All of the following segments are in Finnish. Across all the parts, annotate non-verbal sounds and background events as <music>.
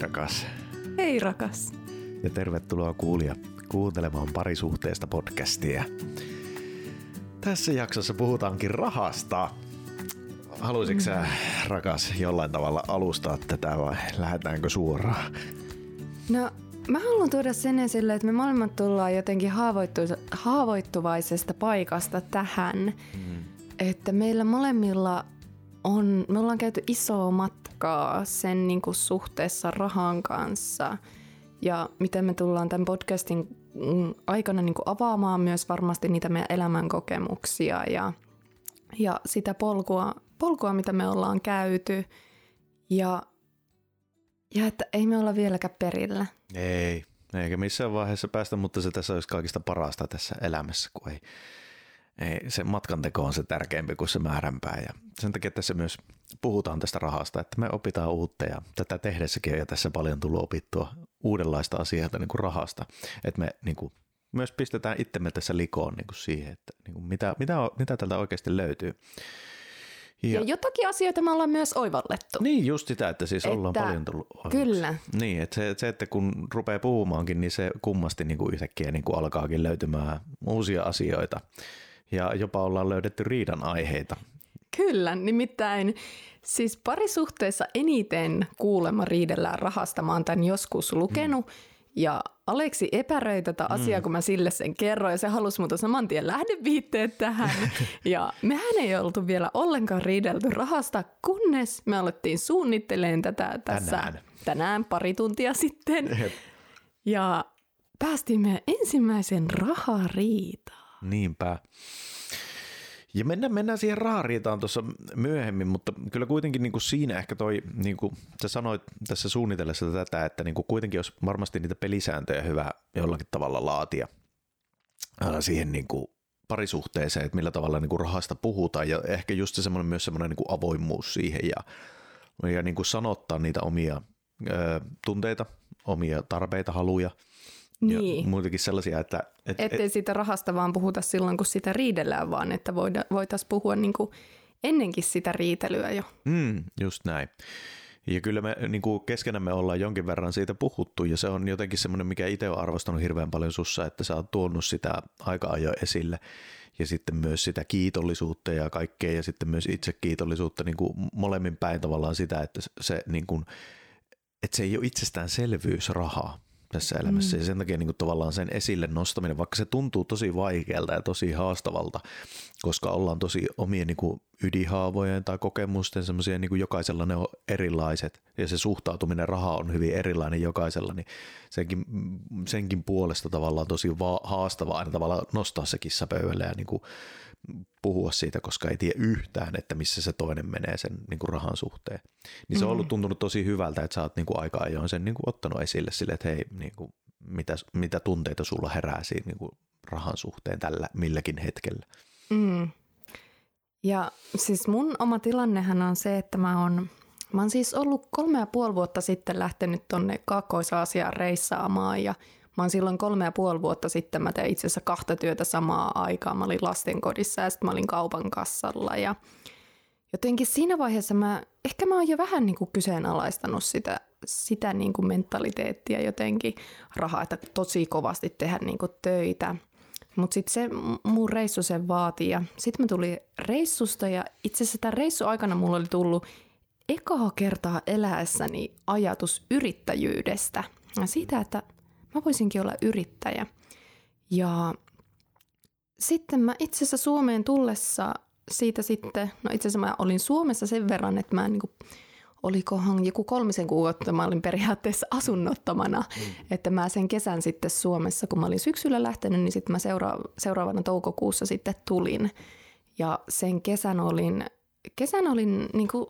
rakas. Hei rakas. Ja tervetuloa kuulija kuuntelemaan parisuhteesta podcastia. Tässä jaksossa puhutaankin rahasta. Haluaisitko sä, rakas, jollain tavalla alustaa tätä vai lähdetäänkö suoraan? No, mä haluan tuoda sen esille, että me molemmat tullaan jotenkin haavoittu- haavoittuvaisesta paikasta tähän. Mm. Että meillä molemmilla on, me ollaan käyty isoa matkaa sen niin kuin suhteessa rahan kanssa. Ja miten me tullaan tämän podcastin mm, aikana niin kuin avaamaan myös varmasti niitä meidän elämänkokemuksia ja, ja sitä polkua, polkua, mitä me ollaan käyty. Ja, ja että ei me olla vieläkään perillä. Ei, eikä missään vaiheessa päästä, mutta se tässä olisi kaikista parasta tässä elämässä, kun ei, ei, se matkanteko on se tärkeämpi kuin se määränpää. Ja sen takia tässä myös puhutaan tästä rahasta, että me opitaan uutta ja tätä tehdessäkin ja tässä paljon tullut opittua uudenlaista asioita niin kuin rahasta. Että me niin kuin, myös pistetään itsemme tässä likoon niin kuin siihen, että niin kuin mitä, mitä, mitä tältä oikeasti löytyy. Ja, ja jotakin asioita me ollaan myös oivallettu. Niin, just sitä, että siis Että- ollaan paljon tullut oivalluksi. Kyllä. Niin, että se, se, että kun rupeaa puhumaankin, niin se kummasti niin kuin yhtäkkiä niin kuin alkaakin löytymään uusia asioita. Ja jopa ollaan löydetty riidan aiheita. Kyllä, nimittäin siis parisuhteessa eniten kuulemma riidellään rahasta. Mä oon tämän joskus lukenut mm. ja Aleksi epäröi tätä asiaa, kun mä sille sen kerroin ja se halusi muuta saman tien lähdeviitteet tähän. <laughs> ja mehän ei oltu vielä ollenkaan riidelty rahasta, kunnes me alettiin suunnitteleen tätä tässä Tänään. tänään pari tuntia sitten. Ja päästiin meidän ensimmäisen rahariitaan. Niinpä. Ja mennään, mennään siihen rahariitaan tuossa myöhemmin, mutta kyllä kuitenkin niin kuin siinä ehkä toi, niin kuin sä sanoit tässä suunnitellessa tätä, että niin kuin kuitenkin olisi varmasti niitä pelisääntöjä hyvä jollakin tavalla laatia siihen niin kuin parisuhteeseen, että millä tavalla niin kuin rahasta puhutaan ja ehkä just se semmoinen, myös semmoinen niin kuin avoimuus siihen ja, ja niin kuin sanottaa niitä omia ää, tunteita, omia tarpeita, haluja Niin. ja muitakin sellaisia, että, että Ettei siitä rahasta vaan puhuta silloin, kun sitä riidellään, vaan että voitaisiin puhua niin kuin ennenkin sitä riitelyä jo. Mm, just näin. Ja kyllä me niin kuin keskenämme ollaan jonkin verran siitä puhuttu ja se on jotenkin semmoinen, mikä itse on arvostanut hirveän paljon sussa, että sä oot tuonut sitä aika ajoin esille ja sitten myös sitä kiitollisuutta ja kaikkea ja sitten myös itse kiitollisuutta niin kuin molemmin päin tavallaan sitä, että se, niin kuin, että se ei ole itsestäänselvyys rahaa tässä elämässä mm. ja sen takia niin kuin tavallaan sen esille nostaminen, vaikka se tuntuu tosi vaikealta ja tosi haastavalta, koska ollaan tosi omien niin kuin ydinhaavojen tai kokemusten semmoisia, niin kuin jokaisella ne on erilaiset ja se suhtautuminen rahaa on hyvin erilainen jokaisella, niin senkin, senkin puolesta tavallaan tosi va- haastavaa aina tavallaan nostaa se kissa pöydälle ja niin kuin puhua siitä, koska ei tiedä yhtään, että missä se toinen menee sen niin kuin rahan suhteen. Niin se on ollut tuntunut tosi hyvältä, että sä oot niin kuin aika ajoin sen niin kuin ottanut esille sille, että hei, niin kuin, mitä, mitä tunteita sulla herää siinä niin kuin rahan suhteen tällä milläkin hetkellä. Mm. Ja siis mun oma tilannehan on se, että mä oon, mä oon siis ollut kolme ja puoli vuotta sitten lähtenyt tonne Kaakkois-Aasiaan reissaamaan ja mä oon silloin kolme ja puoli vuotta sitten, mä tein itse asiassa kahta työtä samaa aikaa. Mä olin lastenkodissa ja sitten mä olin kaupan kassalla ja jotenkin siinä vaiheessa mä, ehkä mä oon jo vähän niin kuin kyseenalaistanut sitä, sitä niin kuin mentaliteettia jotenkin rahaa, että tosi kovasti tehdä niin kuin töitä. Mutta sitten se mun reissu sen vaati ja sitten mä tulin reissusta ja itse asiassa tämän reissun aikana mulla oli tullut ekaa kertaa eläessäni ajatus yrittäjyydestä ja siitä, että mä voisinkin olla yrittäjä. Ja sitten mä itse asiassa Suomeen tullessa siitä sitten, no itse asiassa mä olin Suomessa sen verran, että mä niin kuin, olikohan joku kolmisen kuukautta mä olin periaatteessa asunnottomana, mm. että mä sen kesän sitten Suomessa, kun mä olin syksyllä lähtenyt, niin sitten mä seura- seuraavana toukokuussa sitten tulin. Ja sen kesän olin, kesän olin niin kuin,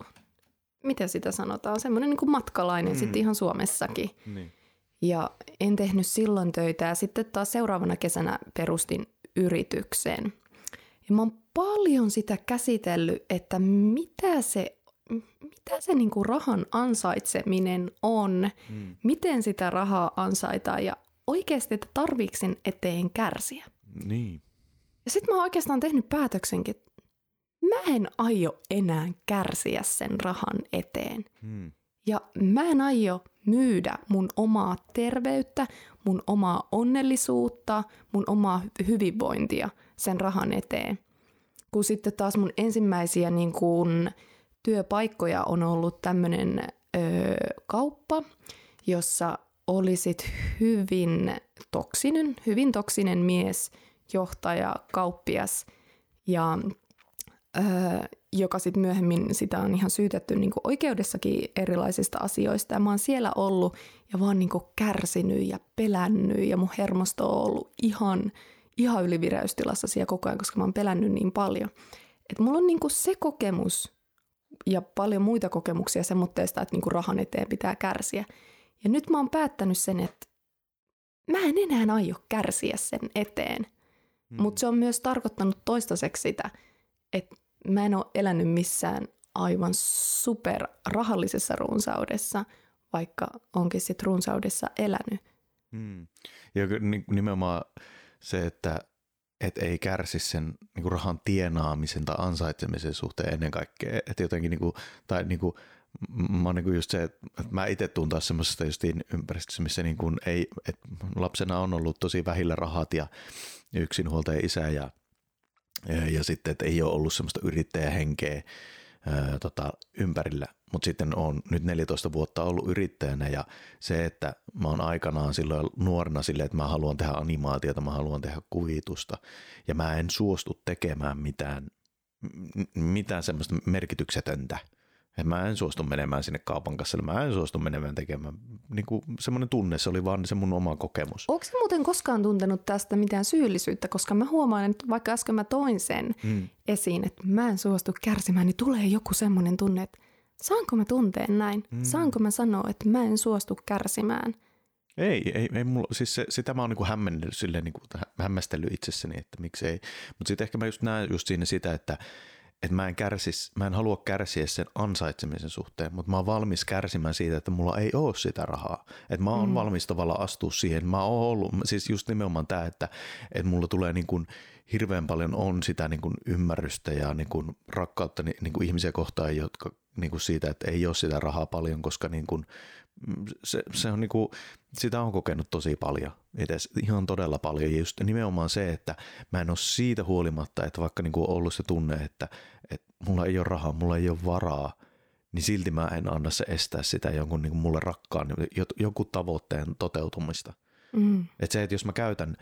miten sitä sanotaan, semmoinen niin matkalainen mm. sitten ihan Suomessakin. Niin. Ja en tehnyt silloin töitä ja sitten taas seuraavana kesänä perustin yrityksen. Ja mä oon paljon sitä käsitellyt, että mitä se, mitä se niinku rahan ansaitseminen on, mm. miten sitä rahaa ansaitaan ja oikeasti, että tarviksen eteen kärsiä. Niin. Ja sitten mä oon oikeastaan tehnyt päätöksenkin, että mä en aio enää kärsiä sen rahan eteen. Hmm. Ja mä en aio myydä mun omaa terveyttä, mun omaa onnellisuutta, mun omaa hyvinvointia sen rahan eteen. Kun sitten taas mun ensimmäisiä niin kuin, työpaikkoja on ollut tämmöinen kauppa, jossa olisit hyvin toksinen, hyvin toksinen mies, johtaja, kauppias ja öö, joka sitten myöhemmin sitä on ihan syytetty niin kuin oikeudessakin erilaisista asioista. Ja mä oon siellä ollut ja vaan niin kuin kärsinyt ja pelännyt ja mun hermosto on ollut ihan, ihan ylivireystilassa siellä koko ajan, koska mä oon pelännyt niin paljon. Et mulla on niin kuin se kokemus ja paljon muita kokemuksia semmoitteesta, että niin kuin rahan eteen pitää kärsiä. Ja nyt mä oon päättänyt sen, että mä en enää aio kärsiä sen eteen. Mm. Mutta se on myös tarkoittanut toistaiseksi sitä, että mä en ole elänyt missään aivan super rahallisessa runsaudessa, vaikka onkin sitten runsaudessa elänyt. Mm. Ja nimenomaan se, että et ei kärsi sen niin kuin rahan tienaamisen tai ansaitsemisen suhteen ennen kaikkea. Että jotenkin, niin kuin, tai niin kuin, mä oon niin just se, että mä itse tuun taas semmoisesta justiin ympäristössä, missä niin kuin ei, että lapsena on ollut tosi vähillä rahat ja yksinhuoltaja isä ja ja, sitten, että ei ole ollut semmoista yrittäjähenkeä ää, tota, ympärillä. Mutta sitten on nyt 14 vuotta ollut yrittäjänä ja se, että mä oon aikanaan silloin nuorena silleen, että mä haluan tehdä animaatiota, mä haluan tehdä kuvitusta ja mä en suostu tekemään mitään, mitään semmoista merkityksetöntä – et mä en suostu menemään sinne kaupan kassalle, mä en suostu menemään tekemään. Niin kuin semmoinen tunne, se oli vaan se mun oma kokemus. Onko muuten koskaan tuntenut tästä mitään syyllisyyttä, koska mä huomaan, että vaikka äsken mä toin sen hmm. esiin, että mä en suostu kärsimään, niin tulee joku semmoinen tunne, että saanko mä tuntea näin? Hmm. Saanko mä sanoa, että mä en suostu kärsimään? Ei, ei, ei mulla, siis se, sitä mä oon niin hämmennyt silleen, niin kuin, hämmästellyt itsessäni, että miksei. Mutta sitten ehkä mä just näen just siinä sitä, että että mä en, kärsis, mä en halua kärsiä sen ansaitsemisen suhteen, mutta mä oon valmis kärsimään siitä, että mulla ei ole sitä rahaa. Että mä oon mm. valmis tavallaan astua siihen. Mä oon ollut, siis just nimenomaan tämä, että, että mulla tulee niin kuin hirveän paljon on sitä niin kuin ymmärrystä ja niin kuin rakkautta niin kuin ihmisiä kohtaan, jotka niin kuin siitä, että ei ole sitä rahaa paljon, koska niin kuin – se, se on niinku, sitä on kokenut tosi paljon, edes ihan todella paljon. Ja just nimenomaan se, että mä en ole siitä huolimatta, että vaikka niinku on ollut se tunne, että, että mulla ei ole rahaa, mulla ei ole varaa, niin silti mä en anna se estää sitä jonkun niinku mulle rakkaan, jonkun tavoitteen toteutumista. Mm. Että se, että jos mä käytän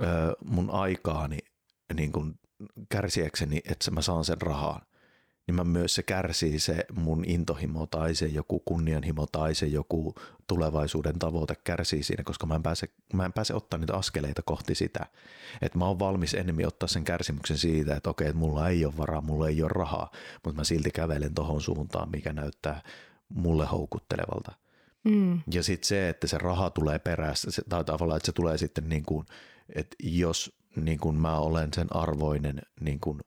ö, mun aikaani niin kuin kärsiäkseni, että mä saan sen rahaa, niin mä myös se kärsii se mun intohimo tai se joku kunnianhimo tai se joku tulevaisuuden tavoite kärsii siinä, koska mä en pääse, mä en pääse ottaa niitä askeleita kohti sitä. Että mä oon valmis enemmän ottaa sen kärsimyksen siitä, että okei, että mulla ei ole varaa, mulla ei ole rahaa, mutta mä silti kävelen tohon suuntaan, mikä näyttää mulle houkuttelevalta. Mm. Ja sitten se, että se raha tulee perässä, tai tavallaan, että se tulee sitten niin kuin, että jos niin kuin mä olen sen arvoinen niin kuin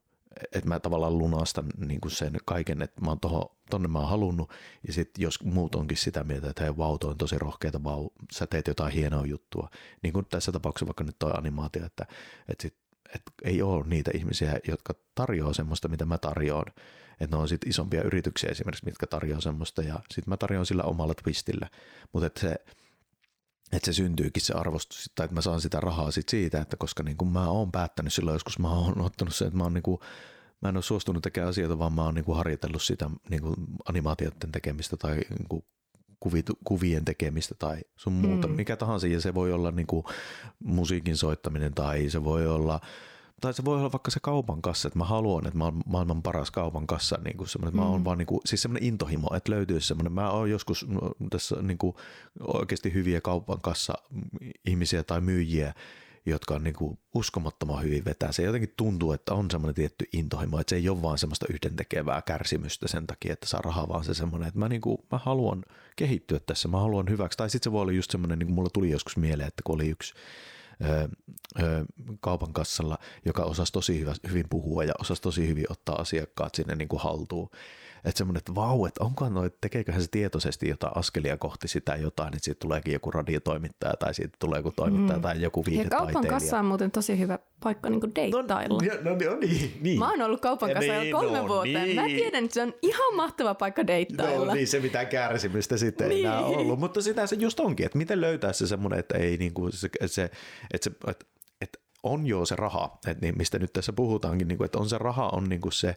että mä tavallaan lunastan niin kuin sen kaiken, että mä oon toho, tonne mä oon halunnut, ja sitten jos muut onkin sitä mieltä, että hei vau, on tosi rohkeita, vau, sä teet jotain hienoa juttua, niin kuin tässä tapauksessa vaikka nyt toi animaatio, että, että, sit, että ei ole niitä ihmisiä, jotka tarjoaa semmoista, mitä mä tarjoan, että ne on sitten isompia yrityksiä esimerkiksi, mitkä tarjoaa semmoista, ja sitten mä tarjoan sillä omalla twistillä, mutta että se, että se syntyykin se arvostus, tai että mä saan sitä rahaa sit siitä, että koska niin kuin mä oon päättänyt silloin joskus, mä oon ottanut sen, että mä oon niin mä en ole suostunut tekemään asioita, vaan mä oon niin kuin harjoitellut sitä niin kuin animaatioiden tekemistä tai niin kuin kuvien tekemistä tai sun muuta, mm. mikä tahansa, ja se voi olla niin kuin musiikin soittaminen tai se voi olla tai se voi olla vaikka se kaupan kassa, että mä haluan, että mä oon maailman paras kaupan kassa, niin kuin semmoinen, mm. mä oon mm. vaan niin kuin, siis semmoinen intohimo, että löytyisi semmoinen, mä oon joskus no, tässä niin kuin oikeasti hyviä kaupan kassa ihmisiä tai myyjiä, jotka on niin kuin uskomattoman hyvin vetää. Se jotenkin tuntuu, että on semmoinen tietty intohimo, että se ei ole vaan semmoista yhdentekevää kärsimystä sen takia, että saa rahaa, vaan se semmoinen, että mä, niin kuin, mä haluan kehittyä tässä, mä haluan hyväksi. Tai sitten se voi olla just semmoinen, niin kuin mulla tuli joskus mieleen, että kun oli yksi kaupan kassalla, joka osasi tosi hyvä, hyvin puhua ja osasi tosi hyvin ottaa asiakkaat sinne niin kuin haltuun. Että semmoinen, että vau, että onkohan noi, tekeeköhän se tietoisesti jotain askelia kohti sitä jotain, että siitä tuleekin joku radiotoimittaja tai siitä tulee joku toimittaja mm. tai joku viihdetaiteilija. Ja kaupan kassa on muuten tosi hyvä paikka niin kuin deittailla. No, no, no, niin, niin. Mä oon ollut kaupan kanssa niin, jo kolme no, vuotta. Niin. Mä tiedän, että se on ihan mahtava paikka deittailla. No niin, se mitään kärsimystä sitten niin. ei enää ollut. Mutta sitä se just onkin, että miten löytää se semmoinen, että ei niin kuin se, että se, että se että, että on jo se raha, että niin, mistä nyt tässä puhutaankin, niin kuin, että on se raha on niin kuin se,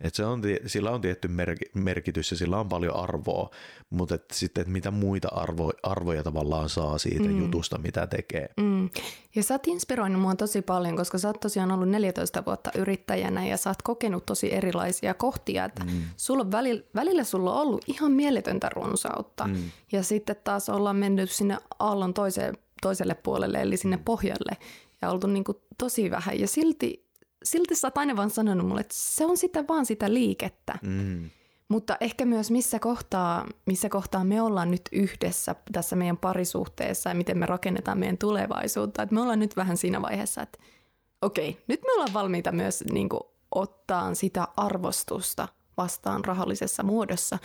että se on, sillä on tietty merkitys ja sillä on paljon arvoa, mutta että sitten, että mitä muita arvo, arvoja tavallaan saa siitä mm. jutusta, mitä tekee. Mm. Ja sä oot inspiroinut mua tosi paljon, koska sä oot tosiaan ollut 14 vuotta yrittäjänä ja sä oot kokenut tosi erilaisia kohtia. Että mm. sulla on välillä, välillä sulla on ollut ihan mieletöntä runsautta mm. ja sitten taas ollaan mennyt sinne aallon toiseen, toiselle puolelle eli sinne mm. pohjalle ja oltu niin kuin tosi vähän ja silti silti sä oot aina vaan sanonut mulle, että se on sitä vaan sitä liikettä. Mm. Mutta ehkä myös missä kohtaa, missä kohtaa me ollaan nyt yhdessä tässä meidän parisuhteessa ja miten me rakennetaan meidän tulevaisuutta. Että me ollaan nyt vähän siinä vaiheessa, että okei, nyt me ollaan valmiita myös niin kuin, ottaa sitä arvostusta vastaan rahallisessa muodossa,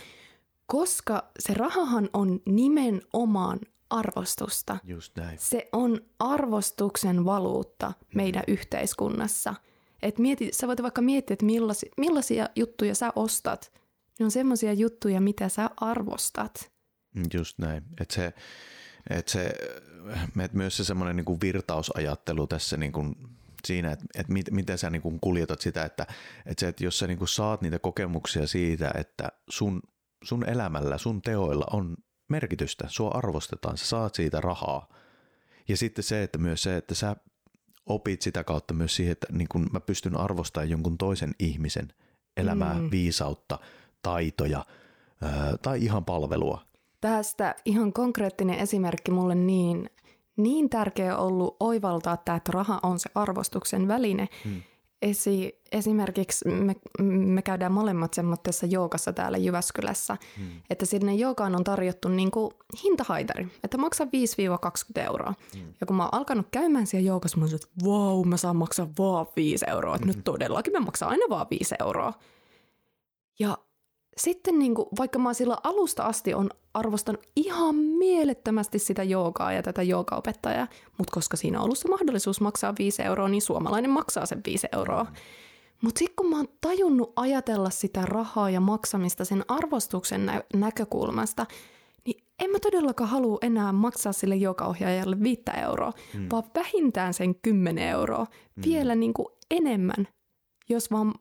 koska se rahahan on nimenomaan arvostusta. Just näin. Se on arvostuksen valuutta meidän mm. yhteiskunnassa – et mieti, sä voit vaikka miettiä, että millaisia, millaisia juttuja sä ostat. Ne on semmoisia juttuja, mitä sä arvostat. Just näin. Että se, et se, et myös se semmoinen niin virtausajattelu tässä niin kuin siinä, että, että mit, miten sä niin kuin kuljetat sitä, että, että, se, että jos sä niin kuin saat niitä kokemuksia siitä, että sun, sun elämällä, sun teoilla on merkitystä, sua arvostetaan, sä saat siitä rahaa. Ja sitten se, että myös se, että sä opit sitä kautta myös siihen, että niin kun mä pystyn arvostamaan jonkun toisen ihmisen elämää, mm. viisautta, taitoja ää, tai ihan palvelua. Tästä ihan konkreettinen esimerkki mulle niin, niin tärkeä ollut oivaltaa, että raha on se arvostuksen väline. Mm esi, esimerkiksi me, me käydään molemmat semmoisessa joukassa täällä Jyväskylässä, hmm. että sinne joukaan on tarjottu niin kuin hintahaitari, että maksaa 5-20 euroa. Hmm. Ja kun mä oon alkanut käymään siellä joukassa, mä oon että wow, mä saan maksaa vaan 5 euroa, että hmm. nyt todellakin mä maksaa aina vaan 5 euroa. Ja sitten niin kuin, vaikka mä silloin alusta asti on arvostanut ihan mielettömästi sitä joogaa ja tätä joogaopettajaa, mutta koska siinä on ollut se mahdollisuus maksaa 5 euroa, niin suomalainen maksaa sen 5 euroa. Mutta sitten kun mä oon tajunnut ajatella sitä rahaa ja maksamista sen arvostuksen nä- näkökulmasta, niin en mä todellakaan halua enää maksaa sille joogaohjaajalle 5 euroa, mm. vaan vähintään sen 10 euroa, mm. vielä niin kuin enemmän, jos vaan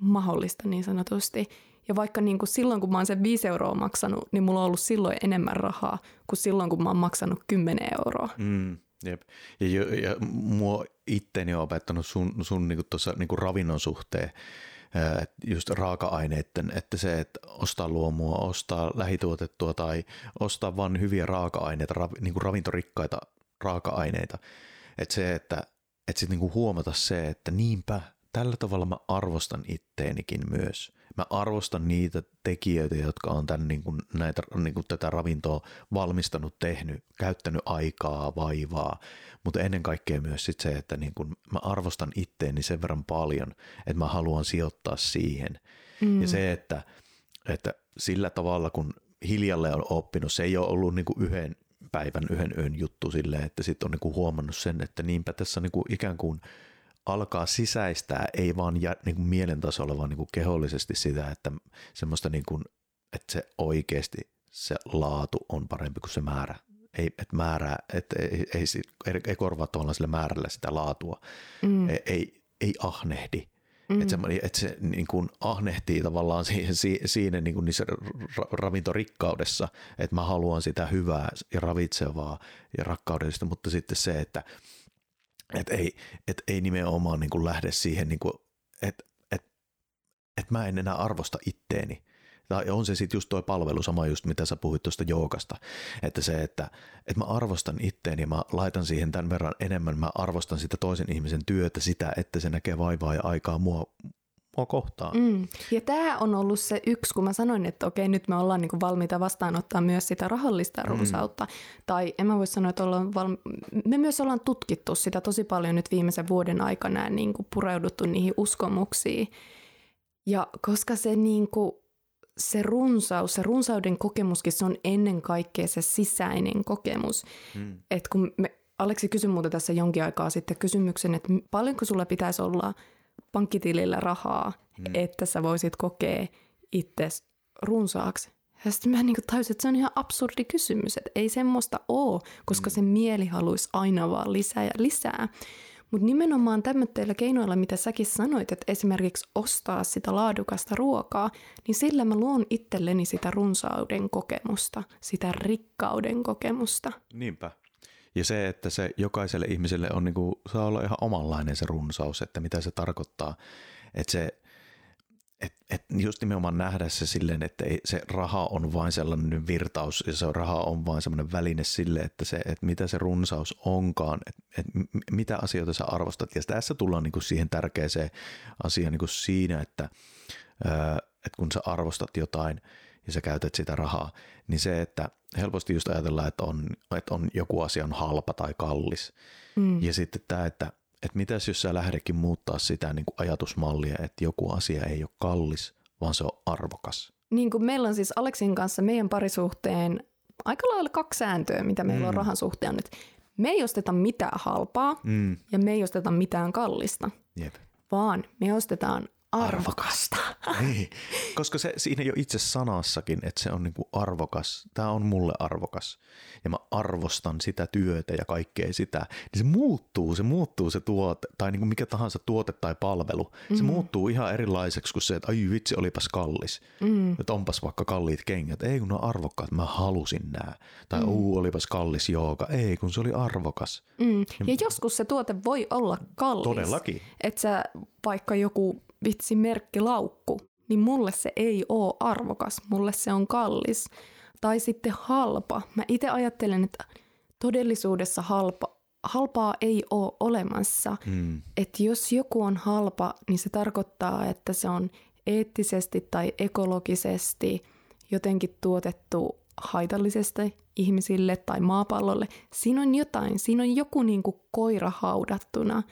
mahdollista niin sanotusti. Ja vaikka niin kuin silloin, kun mä oon sen 5 euroa maksanut, niin mulla on ollut silloin enemmän rahaa kuin silloin, kun mä oon maksanut 10 euroa. Mm, jep. Ja, ja mua itteni on opettanut sun, sun niin tuossa niin ravinnon suhteen, just raaka-aineiden, että se, että ostaa luomua, ostaa lähituotettua tai ostaa vain hyviä raaka-aineita, niin kuin ravintorikkaita raaka-aineita. Että se, että, että sitten niin huomata se, että niinpä, tällä tavalla mä arvostan itteenikin myös – mä arvostan niitä tekijöitä, jotka on tämän, niin kuin, näitä, niin kuin tätä ravintoa valmistanut, tehnyt, käyttänyt aikaa, vaivaa, mutta ennen kaikkea myös sit se, että niin kuin, mä arvostan itteeni sen verran paljon, että mä haluan sijoittaa siihen. Mm. Ja se, että, että sillä tavalla, kun hiljalle on oppinut, se ei ole ollut niin kuin yhden päivän, yhden yön juttu silleen, että sitten on niin kuin huomannut sen, että niinpä tässä niin kuin ikään kuin – alkaa sisäistää, ei vaan jä, niin kuin mielen tasolla, vaan niin kuin kehollisesti sitä, että semmoista niin kuin, että se oikeasti se laatu on parempi kuin se määrä. Ei, että määrää, että ei, ei, ei, ei korvaa tavallaan sillä määrällä sitä laatua. Mm. Ei, ei, ei ahnehdi. Mm. Että se, että se niin kuin ahnehtii tavallaan siihen, siinä niin kuin niissä ravintorikkaudessa, että mä haluan sitä hyvää ja ravitsevaa ja rakkaudellista, mutta sitten se, että – että ei, et ei nimenomaan niin kuin lähde siihen, niin kuin, että et, et mä en enää arvosta itteeni. Tai on se sitten just tuo palvelu, sama just mitä sä puhuit tuosta joogasta, että se, että, että mä arvostan itteeni, mä laitan siihen tämän verran enemmän, mä arvostan sitä toisen ihmisen työtä, sitä, että se näkee vaivaa ja aikaa mua, mua kohtaan. Mm. Ja tämä on ollut se yksi, kun mä sanoin, että okei, nyt me ollaan niinku valmiita vastaanottaa myös sitä rahallista mm. runsautta. Tai en mä voi sanoa, että ollaan valmi- me myös ollaan tutkittu sitä tosi paljon nyt viimeisen vuoden aikana ja niinku pureuduttu niihin uskomuksiin. Ja koska se niinku, se runsaus, se runsauden kokemuskin, se on ennen kaikkea se sisäinen kokemus. Mm. Että kun me, Aleksi kysyi muuta tässä jonkin aikaa sitten kysymyksen, että paljonko sulla pitäisi olla pankkitilillä rahaa, mm. että sä voisit kokea itse runsaaksi. Ja sitten mä niin tajusin, että se on ihan absurdi kysymys, että ei semmoista ole, koska mm. se mieli haluaisi aina vaan lisää ja lisää. Mutta nimenomaan tämmöillä keinoilla, mitä säkin sanoit, että esimerkiksi ostaa sitä laadukasta ruokaa, niin sillä mä luon itselleni sitä runsauden kokemusta, sitä rikkauden kokemusta. Niinpä. Ja se, että se jokaiselle ihmiselle on niin kuin, saa olla ihan omanlainen se runsaus, että mitä se tarkoittaa. Että se et, et just nimenomaan nähdä se silleen, että ei, se raha on vain sellainen virtaus ja se raha on vain sellainen väline sille, että, se, että mitä se runsaus onkaan, että et mitä asioita sä arvostat. Ja tässä tullaan niin kuin siihen tärkeäseen asiaan niin kuin siinä, että, että kun sä arvostat jotain ja sä käytät sitä rahaa, niin se, että helposti just ajatellaan, että on, että on joku asia on halpa tai kallis. Mm. Ja sitten tämä, että että mitäs jos sä lähdekin muuttaa sitä niin kuin ajatusmallia, että joku asia ei ole kallis, vaan se on arvokas. Niin kuin meillä on siis Aleksin kanssa meidän parisuhteen aika lailla kaksi sääntöä, mitä meillä mm. on rahan suhteen. Että me ei osteta mitään halpaa mm. ja me ei osteta mitään kallista, Jep. vaan me ostetaan arvokasta. Niin, koska se siinä jo itse sanassakin, että se on niin kuin arvokas. Tämä on mulle arvokas ja mä arvostan sitä työtä ja kaikkea sitä. Niin se muuttuu, se muuttuu se tuote tai niin kuin mikä tahansa tuote tai palvelu. Mm. Se muuttuu ihan erilaiseksi kuin se, että ai vitsi olipas kallis. Mm. Että onpas vaikka kalliit kengät. Ei kun ne on arvokkaat, mä halusin nää. Tai mm. uu olipas kallis jooga. Ei kun se oli arvokas. Mm. Ja joskus se tuote voi olla kallis. Todellakin. Että sä vaikka joku vitsi merkkilaukku, niin mulle se ei ole arvokas, mulle se on kallis. Tai sitten halpa. Mä itse ajattelen, että todellisuudessa halpa, halpaa ei ole olemassa. Mm. Että jos joku on halpa, niin se tarkoittaa, että se on eettisesti tai ekologisesti jotenkin tuotettu haitallisesti ihmisille tai maapallolle. Siinä on jotain, siinä on joku niin kuin koira haudattuna,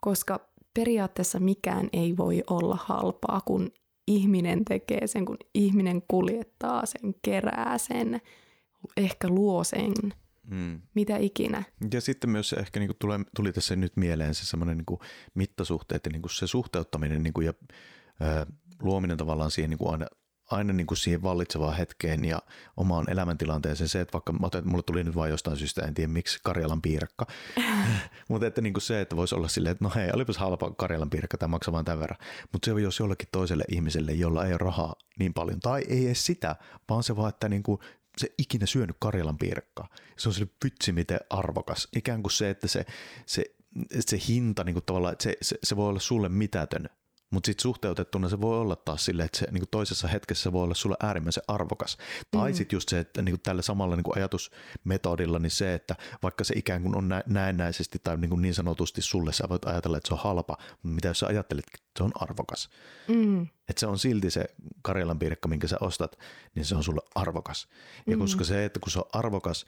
koska periaatteessa mikään ei voi olla halpaa, kun ihminen tekee sen, kun ihminen kuljettaa sen, kerää sen, ehkä luo sen, mm. mitä ikinä. Ja sitten myös ehkä niin tuli, tuli tässä nyt mieleen se semmoinen niin mittasuhteet ja niin se suhteuttaminen niin ja ää, luominen tavallaan siihen niin aina aina niin kuin siihen vallitsevaan hetkeen ja omaan elämäntilanteeseen se, että vaikka otan, mulle tuli nyt vain jostain syystä, en tiedä miksi Karjalan piirakka, <laughs> mutta että niin kuin se, että voisi olla silleen, että no hei, olipas halpa Karjalan piirakka, tämä maksaa vain tämän verran, mutta se on jos jollekin toiselle ihmiselle, jolla ei ole rahaa niin paljon, tai ei edes sitä, vaan se vaan, että niin kuin se ikinä syönyt Karjalan piirakkaa. Se on sille vitsi miten arvokas. Ikään kuin se, että se, se, se hinta niin kuin tavallaan, että se, se, se voi olla sulle mitätön, mutta sitten suhteutettuna se voi olla taas silleen, että se niin kuin toisessa hetkessä se voi olla sulle äärimmäisen arvokas. Mm-hmm. Tai sitten just se, että niin kuin tällä samalla niin kuin ajatusmetodilla, niin se, että vaikka se ikään kuin on näennäisesti tai niin, kuin niin sanotusti sulle, sä voit ajatella, että se on halpa, mutta mitä jos sä ajattelet, että se on arvokas. Mm-hmm. Että se on silti se Karjalan piirekka, minkä sä ostat, niin se on sulle arvokas. Ja mm-hmm. koska se, että kun se on arvokas,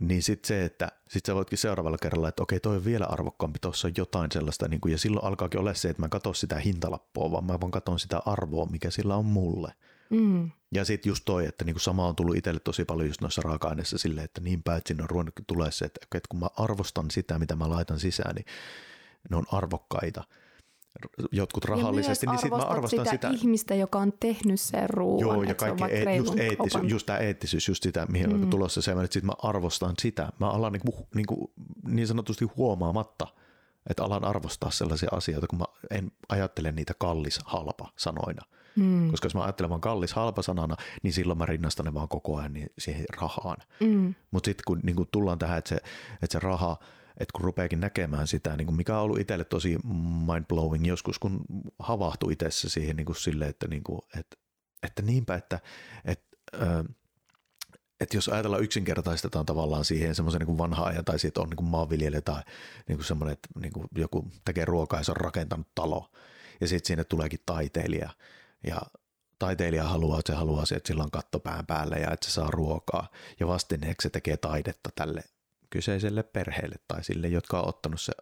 niin sitten se, että sit sä voitkin seuraavalla kerralla, että okei, toi on vielä arvokkaampi, tuossa on jotain sellaista, niin kuin, ja silloin alkaakin olla se, että mä katson sitä hintalappua, vaan mä vaan katson sitä arvoa, mikä sillä on mulle. Mm. Ja sitten just toi, että niinku sama on tullut itselle tosi paljon just noissa raaka-aineissa silleen, että niin päin, että sinne on ruvennut tulee se, että, että kun mä arvostan sitä, mitä mä laitan sisään, niin ne on arvokkaita jotkut rahallisesti, niin sitten mä arvostan sitä, sitä ihmistä, joka on tehnyt sen ruoan. Joo, ja kaikki e- just, eettis, just tämä eettisyys, just sitä, mihin mm. on tulossa se, että sitten mä arvostan sitä. Mä alan niin, kuin, niin, kuin, niin sanotusti huomaamatta, että alan arvostaa sellaisia asioita, kun mä en ajattele niitä kallis, halpa sanoina. Mm. Koska jos mä ajattelen vaan kallis, halpa sanana, niin silloin mä rinnastan ne vaan koko ajan niin siihen rahaan. Mm. Mutta sitten kun niin kuin tullaan tähän, että se, että se raha – että kun rupeakin näkemään sitä, niin kuin mikä on ollut itselle tosi mind-blowing joskus, kun havahtui itsessä siihen niin kuin sille, että, niin kuin, että, että niinpä, että, että, että jos ajatellaan yksinkertaistetaan tavallaan siihen semmoisen niin vanha ajan tai siitä on niin maanviljelijä tai niin semmoinen, että niin kuin joku tekee ruokaa ja se on rakentanut talo ja sitten sinne tuleekin taiteilija ja taiteilija haluaa, että se haluaa se, että sillä on katto pään päällä ja että se saa ruokaa ja vastineeksi se tekee taidetta tälle kyseiselle perheelle tai sille, jotka on ottanut se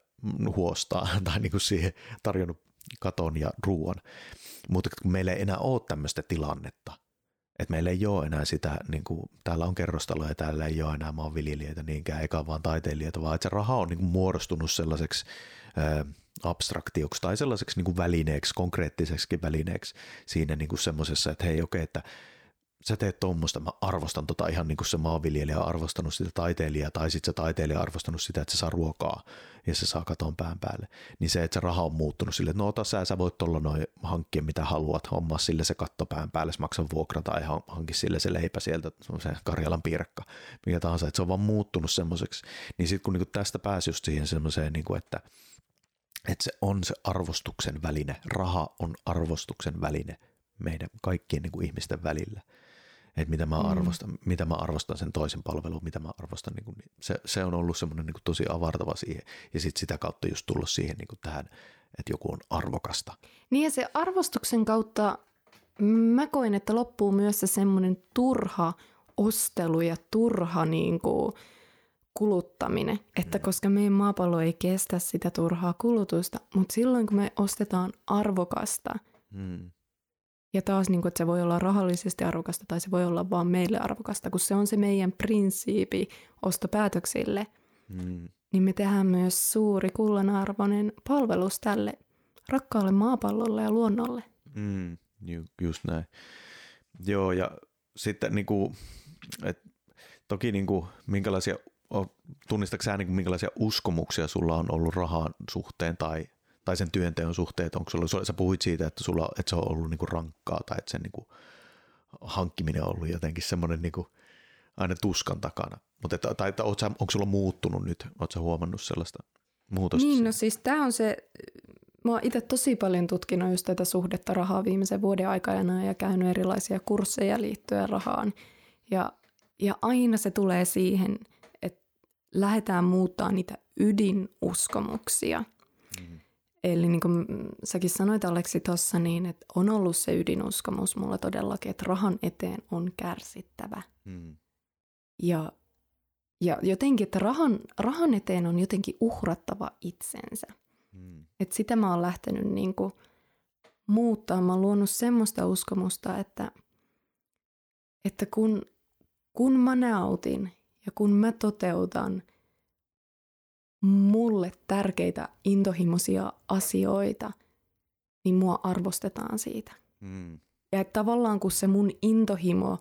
huostaa <laughs> tai niin kuin siihen tarjonnut katon ja ruoan. Mutta kun meillä ei enää ole tämmöistä tilannetta, että meillä ei ole enää sitä, niin kuin, täällä on kerrostaloja ja täällä ei ole enää maanviljelijöitä niinkään, eikä vaan taiteilijoita, vaan että se raha on niin kuin muodostunut sellaiseksi ää, abstraktioksi tai sellaiseksi niin kuin välineeksi, konkreettiseksi välineeksi siinä niin kuin semmoisessa, että hei okei, okay, että sä teet tuommoista, mä arvostan tota ihan niin kuin se maanviljelijä on arvostanut sitä taiteilijaa, tai sitten se taiteilija on arvostanut sitä, että se saa ruokaa ja se saa katon pään päälle. Niin se, että se raha on muuttunut sille, että no ota sä, sä voit tuolla noin hankkia mitä haluat, hommaa sille se katto pään päälle, maksa vuokra tai hankki sille se leipä sieltä, se Karjalan piirakka, mikä tahansa, että se on vaan muuttunut semmoiseksi. Niin sitten kun niin kuin tästä pääsi just siihen semmoiseen, niin kuin, että, että se on se arvostuksen väline, raha on arvostuksen väline meidän kaikkien niin kuin ihmisten välillä – että mitä mä, mm. arvostan, mm. mitä mä arvostan sen toisen palvelun, mitä mä arvostan, niin kuin, se, se on ollut semmoinen niin kuin tosi avartava siihen ja sitten sitä kautta just tullut siihen niin kuin tähän, että joku on arvokasta. Niin ja se arvostuksen kautta mä koin, että loppuu myös se semmoinen turha ostelu ja turha niin kuin kuluttaminen, että mm. koska meidän maapallo ei kestä sitä turhaa kulutusta, mutta silloin kun me ostetaan arvokasta, mm. Ja taas, niin kuin, että se voi olla rahallisesti arvokasta tai se voi olla vaan meille arvokasta, kun se on se meidän prinsiipi ostopäätöksille, mm. niin me tehdään myös suuri kullanarvoinen palvelus tälle rakkaalle maapallolle ja luonnolle. Mm, ju, just näin. Joo, ja sitten niin kuin, et, toki niin kuin, minkälaisia, tunnistatko sä niin kuin, minkälaisia uskomuksia sulla on ollut rahan suhteen tai tai sen työnteon suhteet, onko sulla, sä puhuit siitä, että, sulla, että se on ollut niinku rankkaa tai että sen niinku hankkiminen on ollut jotenkin semmoinen niinku aina tuskan takana. Mutta tai että sä, onko sulla muuttunut nyt, ootko huomannut sellaista muutosta? Niin, no siis tämä on se, mä oon itse tosi paljon tutkinut just tätä suhdetta rahaa viimeisen vuoden aikana ja käynyt erilaisia kursseja liittyen rahaan. Ja, ja aina se tulee siihen, että lähdetään muuttaa niitä ydinuskomuksia – Eli niin kuin säkin sanoit Aleksi tuossa, niin että on ollut se ydinuskomus mulla todellakin, että rahan eteen on kärsittävä. Mm. Ja, ja jotenkin, että rahan, rahan eteen on jotenkin uhrattava itsensä. Mm. Että sitä mä oon lähtenyt niin kuin muuttaa. Mä oon luonut semmoista uskomusta, että, että kun, kun mä nautin ja kun mä toteutan – mulle tärkeitä intohimoisia asioita, niin mua arvostetaan siitä. Mm. Ja että tavallaan kun se mun intohimo,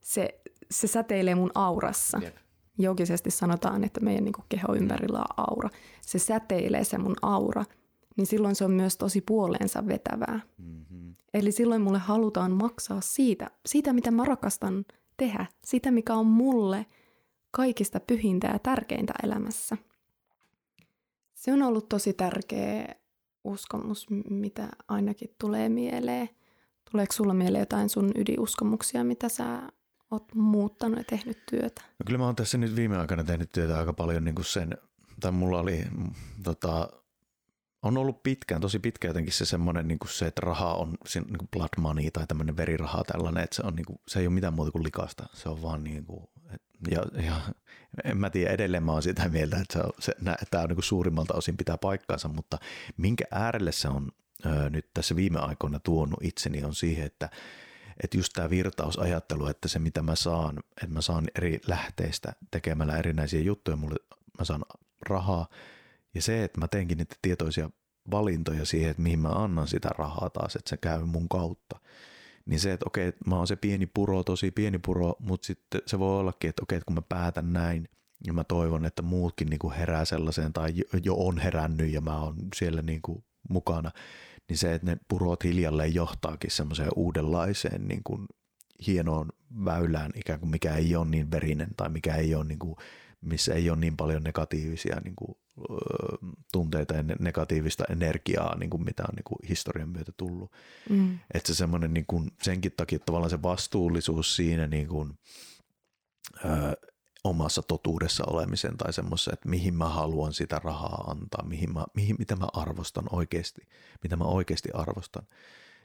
se, se säteilee mun aurassa. Yep. Jokisesti sanotaan, että meidän niin keho ympärillä on aura. Se säteilee se mun aura, niin silloin se on myös tosi puoleensa vetävää. Mm-hmm. Eli silloin mulle halutaan maksaa siitä, siitä mitä mä rakastan tehdä, sitä mikä on mulle kaikista pyhintä ja tärkeintä elämässä. Se on ollut tosi tärkeä uskomus, mitä ainakin tulee mieleen. Tuleeko sulla mieleen jotain sun ydinuskomuksia, mitä sä oot muuttanut ja tehnyt työtä? No kyllä mä oon tässä nyt viime aikoina tehnyt työtä aika paljon niin kuin sen, tai mulla oli tota, on ollut pitkään, tosi pitkä jotenkin se semmoinen niin kuin se, että raha on niin kuin blood money tai tämmöinen veriraha tällainen, että se, on niin kuin, se ei ole mitään muuta kuin likasta. Se on vaan niin kuin, ja, ja en mä tiedä, edelleen mä oon sitä mieltä, että, se, se, tämä on niin suurimmalta osin pitää paikkaansa, mutta minkä äärelle se on ö, nyt tässä viime aikoina tuonut itseni on siihen, että että just tämä virtausajattelu, että se mitä mä saan, että mä saan eri lähteistä tekemällä erinäisiä juttuja, mulle mä saan rahaa, ja se, että mä teenkin niitä tietoisia valintoja siihen, että mihin mä annan sitä rahaa taas, että se käy mun kautta. Niin se, että okei, mä oon se pieni puro, tosi pieni puro, mutta sitten se voi ollakin, että okei, että kun mä päätän näin, ja mä toivon, että muutkin niin kuin herää sellaiseen tai jo on herännyt ja mä oon siellä niin kuin mukana, niin se, että ne purot hiljalleen johtaakin semmoiseen uudenlaiseen niin kuin hienoon väylään ikään kuin mikä ei ole niin verinen tai mikä ei ole niin kuin, missä ei ole niin paljon negatiivisia niin kuin, tunteita ja negatiivista energiaa, niin kuin mitä on niin kuin historian myötä tullut. Mm. Että se semmoinen niin kuin, senkin takia tavallaan se vastuullisuus siinä niin kuin, ö, omassa totuudessa olemisen tai semmoisessa, että mihin mä haluan sitä rahaa antaa, mihin mä, mihin, mitä mä arvostan oikeasti, mitä mä oikeasti arvostan,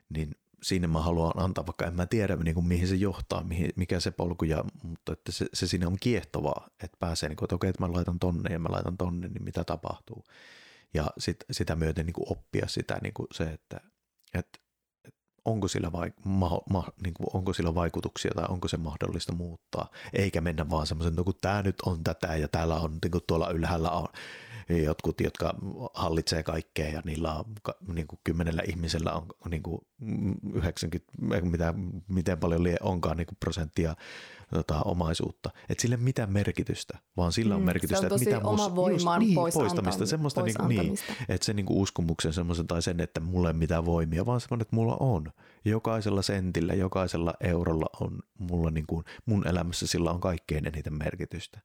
niin sinne mä haluan antaa, vaikka en mä tiedä niin kuin, mihin se johtaa, mihin, mikä se polku, ja, mutta että se, se sinne on kiehtovaa, että pääsee, niin kuin, että okei, että mä laitan tonne ja mä laitan tonne, niin mitä tapahtuu. Ja sit, sitä myöten niin kuin oppia sitä niin kuin se, että, että, että onko sillä, vai, ma, ma, niin kuin, onko sillä vaikutuksia tai onko se mahdollista muuttaa, eikä mennä vaan semmoisen, no kun tämä nyt on tätä ja täällä on niin kuin tuolla ylhäällä on jotkut, jotka hallitsee kaikkea ja niillä on niin kuin kymmenellä ihmisellä on niin kuin 90, mitä, miten paljon lie onkaan niin kuin prosenttia tota, omaisuutta. Että sille mitään merkitystä, vaan sillä on mm, merkitystä, se on että mitä oma voiman niin, pois poistamista, semmoista pois niin, niin, että se niin kuin uskomuksen semmoisen tai sen, että mulla ei mitään voimia, vaan semmoinen, että mulla on. Jokaisella sentillä, jokaisella eurolla on mulla niin kuin, mun elämässä sillä on kaikkein eniten merkitystä.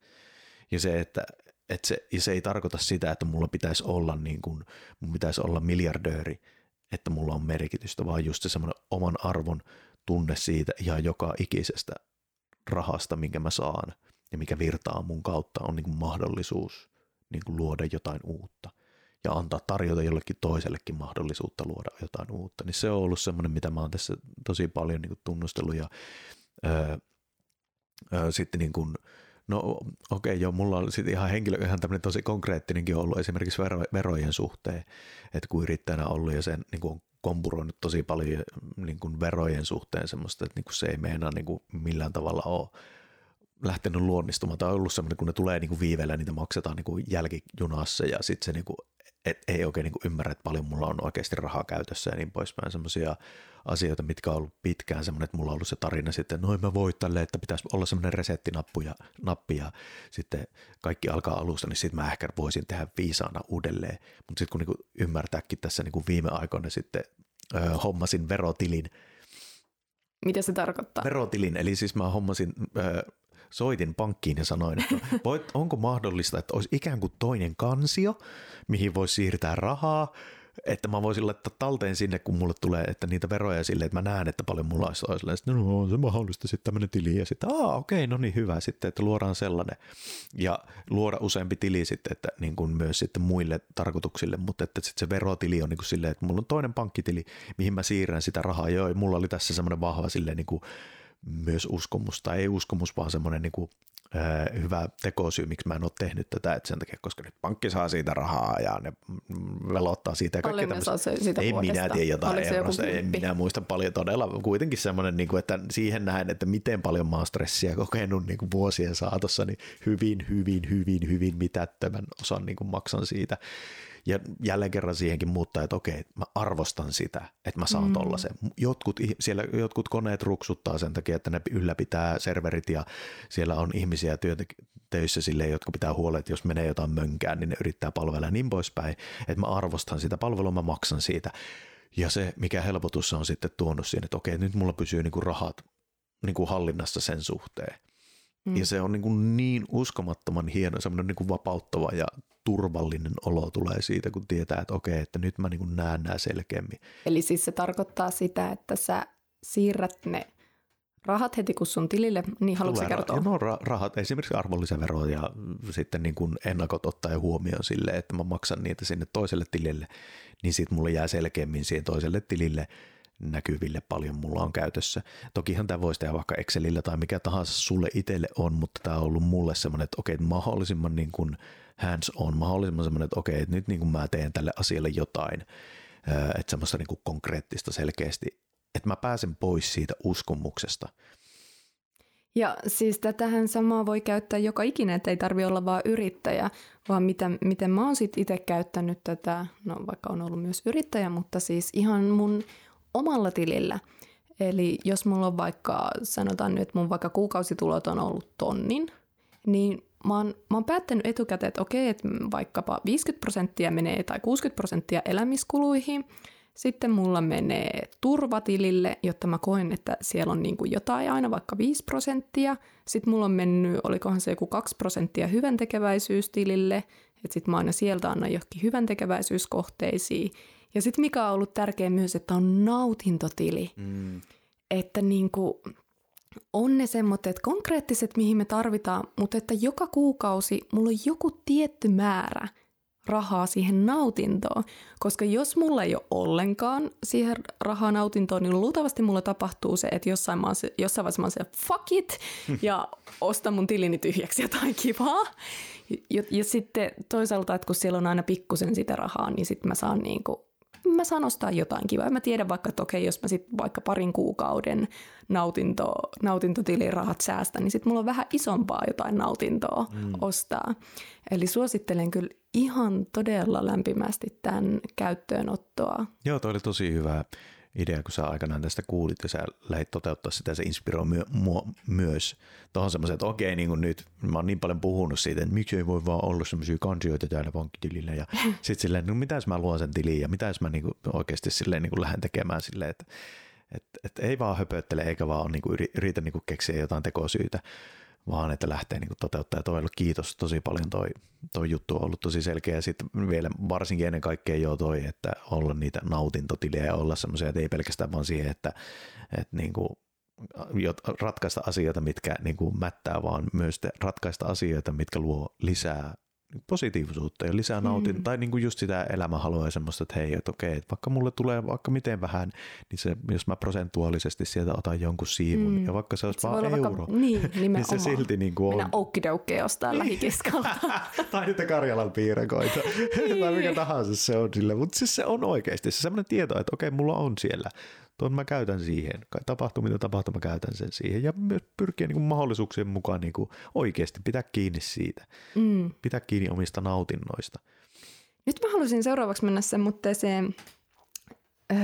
Ja se, että, että se, ja se ei tarkoita sitä, että mulla pitäisi olla niin kuin, mun pitäisi olla miljardööri, että mulla on merkitystä, vaan just se semmoinen oman arvon tunne siitä ihan joka ikisestä rahasta, minkä mä saan ja mikä virtaa mun kautta, on niin kuin mahdollisuus niin kuin luoda jotain uutta ja antaa tarjota jollekin toisellekin mahdollisuutta luoda jotain uutta. Niin se on ollut semmoinen, mitä mä oon tässä tosi paljon niin kuin tunnustellut ja öö, öö, sitten niin kuin, no okei okay, joo, mulla on sitten ihan henkilö, ihan tämmöinen tosi konkreettinenkin ollut esimerkiksi vero, verojen suhteen, että kun yrittäjänä ollut ja sen niin kuin on kompuroinut tosi paljon niin kuin verojen suhteen semmoista, että niin kuin se ei meinaa niin kuin millään tavalla ole lähtenyt luonnistumaan. Tai on ollut semmoinen, kun ne tulee niin kuin viiveellä, niitä maksetaan niin kuin jälkijunassa ja sitten se niin kuin, et, ei oikein niin ymmärrä, että paljon mulla on oikeasti rahaa käytössä ja niin poispäin. Semmoisia asioita, mitkä on ollut pitkään semmoinen, että mulla on ollut se tarina sitten, noin mä voit tälle, että pitäisi olla semmoinen resettinappu ja, nappi ja sitten kaikki alkaa alusta, niin sitten mä ehkä voisin tehdä viisaana uudelleen. Mutta sitten kun niinku ymmärtääkin tässä niinku viime aikoina sitten ö, hommasin verotilin. Mitä se tarkoittaa? Verotilin, eli siis mä hommasin ö, soitin pankkiin ja sanoin, että voit, onko mahdollista, että olisi ikään kuin toinen kansio, mihin voisi siirtää rahaa, että mä voisin laittaa talteen sinne, kun mulle tulee että niitä veroja sille, että mä näen, että paljon mulla olisi. Sitten no, on se mahdollista sitten tämmöinen tili ja sitten, aa okei, no niin hyvä sitten, että luodaan sellainen. Ja luoda useampi tili sitten, että niin kuin myös sitten muille tarkoituksille, mutta että sitten se verotili on niin kuin silleen, että mulla on toinen pankkitili, mihin mä siirrän sitä rahaa. Joo, mulla oli tässä semmoinen vahva silleen niin kuin myös uskomus, tai ei uskomus, vaan semmoinen niin kuin, äh, hyvä tekosyy, miksi mä en ole tehnyt tätä, että sen takia, koska nyt pankki saa siitä rahaa ja ne velottaa siitä ja kaikkea saa se- siitä Ei vuodesta? minä tiedä jotain eurosta, en minä muista paljon todella, kuitenkin semmoinen, niin kuin, että siihen näen, että miten paljon mä oon stressiä kokenut niin kuin vuosien saatossa, niin hyvin, hyvin, hyvin, hyvin mitättömän osan niin kuin maksan siitä. Ja jälleen kerran siihenkin muuttaa, että okei, mä arvostan sitä, että mä saan mm. tollasen. Jotkut, siellä jotkut koneet ruksuttaa sen takia, että ne ylläpitää serverit ja siellä on ihmisiä työntek- töissä sille, jotka pitää huolen, että jos menee jotain mönkään, niin ne yrittää palvella niin poispäin. Että mä arvostan sitä palvelua, mä maksan siitä. Ja se, mikä helpotus on sitten tuonut siihen, että okei, nyt mulla pysyy niin kuin rahat niin kuin hallinnassa sen suhteen. Mm. Ja se on niin, kuin niin uskomattoman hieno, semmoinen niin kuin vapauttava ja turvallinen olo tulee siitä, kun tietää, että okei, että nyt mä niin kuin näen nämä selkeämmin. Eli siis se tarkoittaa sitä, että sä siirrät ne rahat heti kun sun tilille, niin haluatko ra- kertoa? ja no, ra- rahat, esimerkiksi arvonlisävero ja sitten niin kuin ennakot ottaa huomioon sille, että mä maksan niitä sinne toiselle tilille, niin sitten mulle jää selkeämmin siihen toiselle tilille näkyville paljon mulla on käytössä. Tokihan tämä voisi tehdä vaikka Excelillä tai mikä tahansa sulle itselle on, mutta tämä on ollut mulle semmoinen, että okei, mahdollisimman niin kuin hands on, mahdollisimman semmoinen, että okei, että nyt niin kuin mä teen tälle asialle jotain, että semmoista niin kuin konkreettista selkeästi, että mä pääsen pois siitä uskomuksesta. Ja siis tätähän samaa voi käyttää joka ikinen, että ei tarvi olla vaan yrittäjä, vaan miten, miten mä oon sit itse käyttänyt tätä, no vaikka on ollut myös yrittäjä, mutta siis ihan mun omalla tilillä. Eli jos mulla on vaikka, sanotaan nyt, että mun vaikka kuukausitulot on ollut tonnin, niin mä oon, mä oon päättänyt etukäteen, että okei, että vaikkapa 50 prosenttia menee tai 60 prosenttia elämiskuluihin, sitten mulla menee turvatilille, jotta mä koen, että siellä on niin kuin jotain aina, vaikka 5 prosenttia. Sitten mulla on mennyt, olikohan se joku 2 prosenttia hyväntekeväisyystilille, että sitten mä aina sieltä annan johonkin hyväntekeväisyyskohteisiin. Ja sitten mikä on ollut tärkeä myös, että on nautintotili. Mm. Että niin kuin on ne semmoiset konkreettiset, mihin me tarvitaan, mutta että joka kuukausi mulla on joku tietty määrä rahaa siihen nautintoon. Koska jos mulla ei ole ollenkaan siihen rahaa nautintoon, niin luultavasti mulla tapahtuu se, että jossain, mä se, jossain vaiheessa mä oon se, fuck it, <laughs> ja ostan mun tilini tyhjäksi jotain kivaa. Ja, ja sitten toisaalta, että kun siellä on aina pikkusen sitä rahaa, niin sitten mä saan niinku mä saan ostaa jotain kivaa. Mä tiedän vaikka, että okei, jos mä sitten vaikka parin kuukauden nautinto, nautintotilirahat säästän, niin sitten mulla on vähän isompaa jotain nautintoa mm. ostaa. Eli suosittelen kyllä ihan todella lämpimästi tämän käyttöönottoa. Joo, toi oli tosi hyvä idea, kun sä aikanaan tästä kuulit ja sä lähdit toteuttaa sitä, se inspiroi myö, mua myös. Tuohon semmoisen, että okei, niin kuin nyt mä oon niin paljon puhunut siitä, että miksi ei voi vaan olla semmoisia kansioita täällä pankkitilillä ja <laughs> sitten silleen, no mitä jos mä luon sen tiliin ja mitä jos mä niin kuin oikeasti silleen niin kuin lähden tekemään silleen, että et, et ei vaan höpöttele eikä vaan niin kuin yritä niin kuin keksiä jotain tekosyitä, vaan että lähtee niin toteuttaa. Ja toi kiitos tosi paljon, toi, toi juttu on ollut tosi selkeä. Ja sitten vielä varsinkin ennen kaikkea jo toi, että olla niitä nautintotilejä ja olla semmoisia, että ei pelkästään vaan siihen, että, että niin kuin ratkaista asioita, mitkä niin kuin mättää, vaan myös ratkaista asioita, mitkä luo lisää positiivisuutta ja lisää nautin, mm. tai niin kuin just sitä elämänhalua ja semmoista, että hei, että okei, että vaikka mulle tulee vaikka miten vähän, niin se, jos mä prosentuaalisesti sieltä otan jonkun siivun, mm. ja vaikka se olisi se vaan euro, vaikka, niin, <laughs> niin se silti niin kuin on. Mennä oukkidoukkeen jostain lähikeskalta. <laughs> tai niitä Karjalan piirakoita, niin. <laughs> tai mikä tahansa se on sille, mutta siis se on oikeasti se semmoinen tieto, että okei, mulla on siellä tuon mä käytän siihen. Tapahtuu mitä tapahtuu, mä käytän sen siihen. Ja myös pyrkiä niin kuin mahdollisuuksien mukaan niin kuin oikeasti pitää kiinni siitä. Mm. Pitää kiinni omista nautinnoista. Nyt mä haluaisin seuraavaksi mennä semmoitteeseen, öö,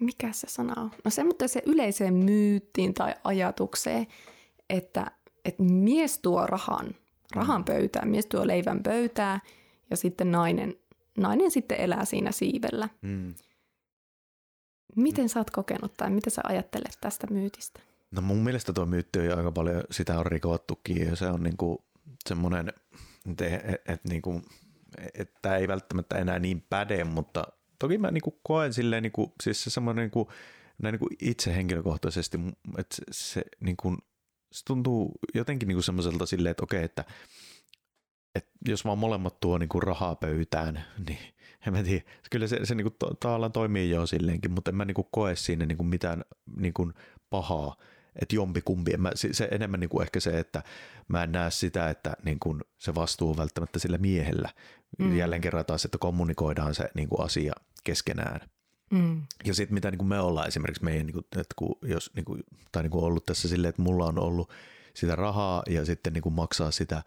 mikä se sana on? No semmoitteeseen yleiseen myyttiin tai ajatukseen, että, että mies tuo rahan, rahan mm. pöytään, mies tuo leivän pöytään ja sitten nainen, nainen sitten elää siinä siivellä. Mm. Miten sä oot kokenut tai mitä sä ajattelet tästä myytistä? No mun mielestä tuo myytti on aika paljon, sitä on rikottukin ja se on niinku semmoinen, että et, et, niinku, et tämä ei välttämättä enää niin päde, mutta toki mä niinku koen silleen, niinku, siis se semmoinen niinku, näin niinku itse henkilökohtaisesti, että se, se, niinku, se tuntuu jotenkin niinku semmoiselta silleen, että okei, että et jos vaan molemmat tuo niinku rahaa pöytään, <laughs> niin en mä tiedä. Kyllä se, se niinku to, tavallaan toimii jo silleenkin, mutta en mä niinku koe siinä niinku mitään niinku pahaa, että jompi kumpi. En mä, se, se enemmän niinku ehkä se, että mä en näe sitä, että niinku se vastuu on välttämättä sillä miehellä. Mm. Jälleen kerran taas, että kommunikoidaan se niinku asia keskenään. Mm. Ja sitten mitä niinku me ollaan esimerkiksi meidän, niinku, että kun, jos, niinku, tai niinku ollut tässä silleen, että mulla on ollut sitä rahaa ja sitten niinku maksaa sitä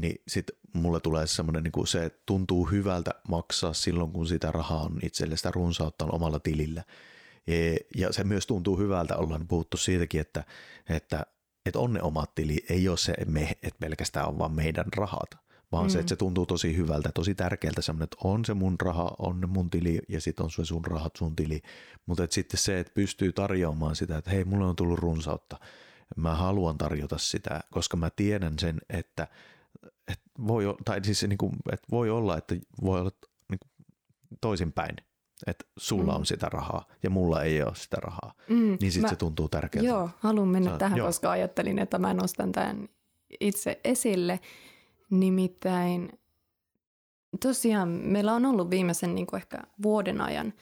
niin sitten mulle tulee semmoinen, niin kuin se, että tuntuu hyvältä maksaa silloin, kun sitä rahaa on itselle, sitä runsautta on omalla tilillä. Ja se myös tuntuu hyvältä, ollaan puhuttu siitäkin, että, että, että on ne omat tili, ei ole se, me, että pelkästään on vaan meidän rahat, vaan mm. se, että se tuntuu tosi hyvältä, tosi tärkeältä semmoinen, että on se mun raha, on ne mun tili ja sitten on se sun rahat, sun tili. Mutta että sitten se, että pystyy tarjoamaan sitä, että hei, mulle on tullut runsautta, mä haluan tarjota sitä, koska mä tiedän sen, että et voi, tai siis niin kuin, että voi olla, että voi olla niin kuin toisinpäin, että sulla mm. on sitä rahaa ja mulla ei ole sitä rahaa, mm. niin sitten se tuntuu tärkeältä. Joo, haluan mennä Sä, tähän, joo. koska ajattelin, että mä nostan tämän itse esille. Nimittäin tosiaan meillä on ollut viimeisen niin kuin ehkä vuoden ajan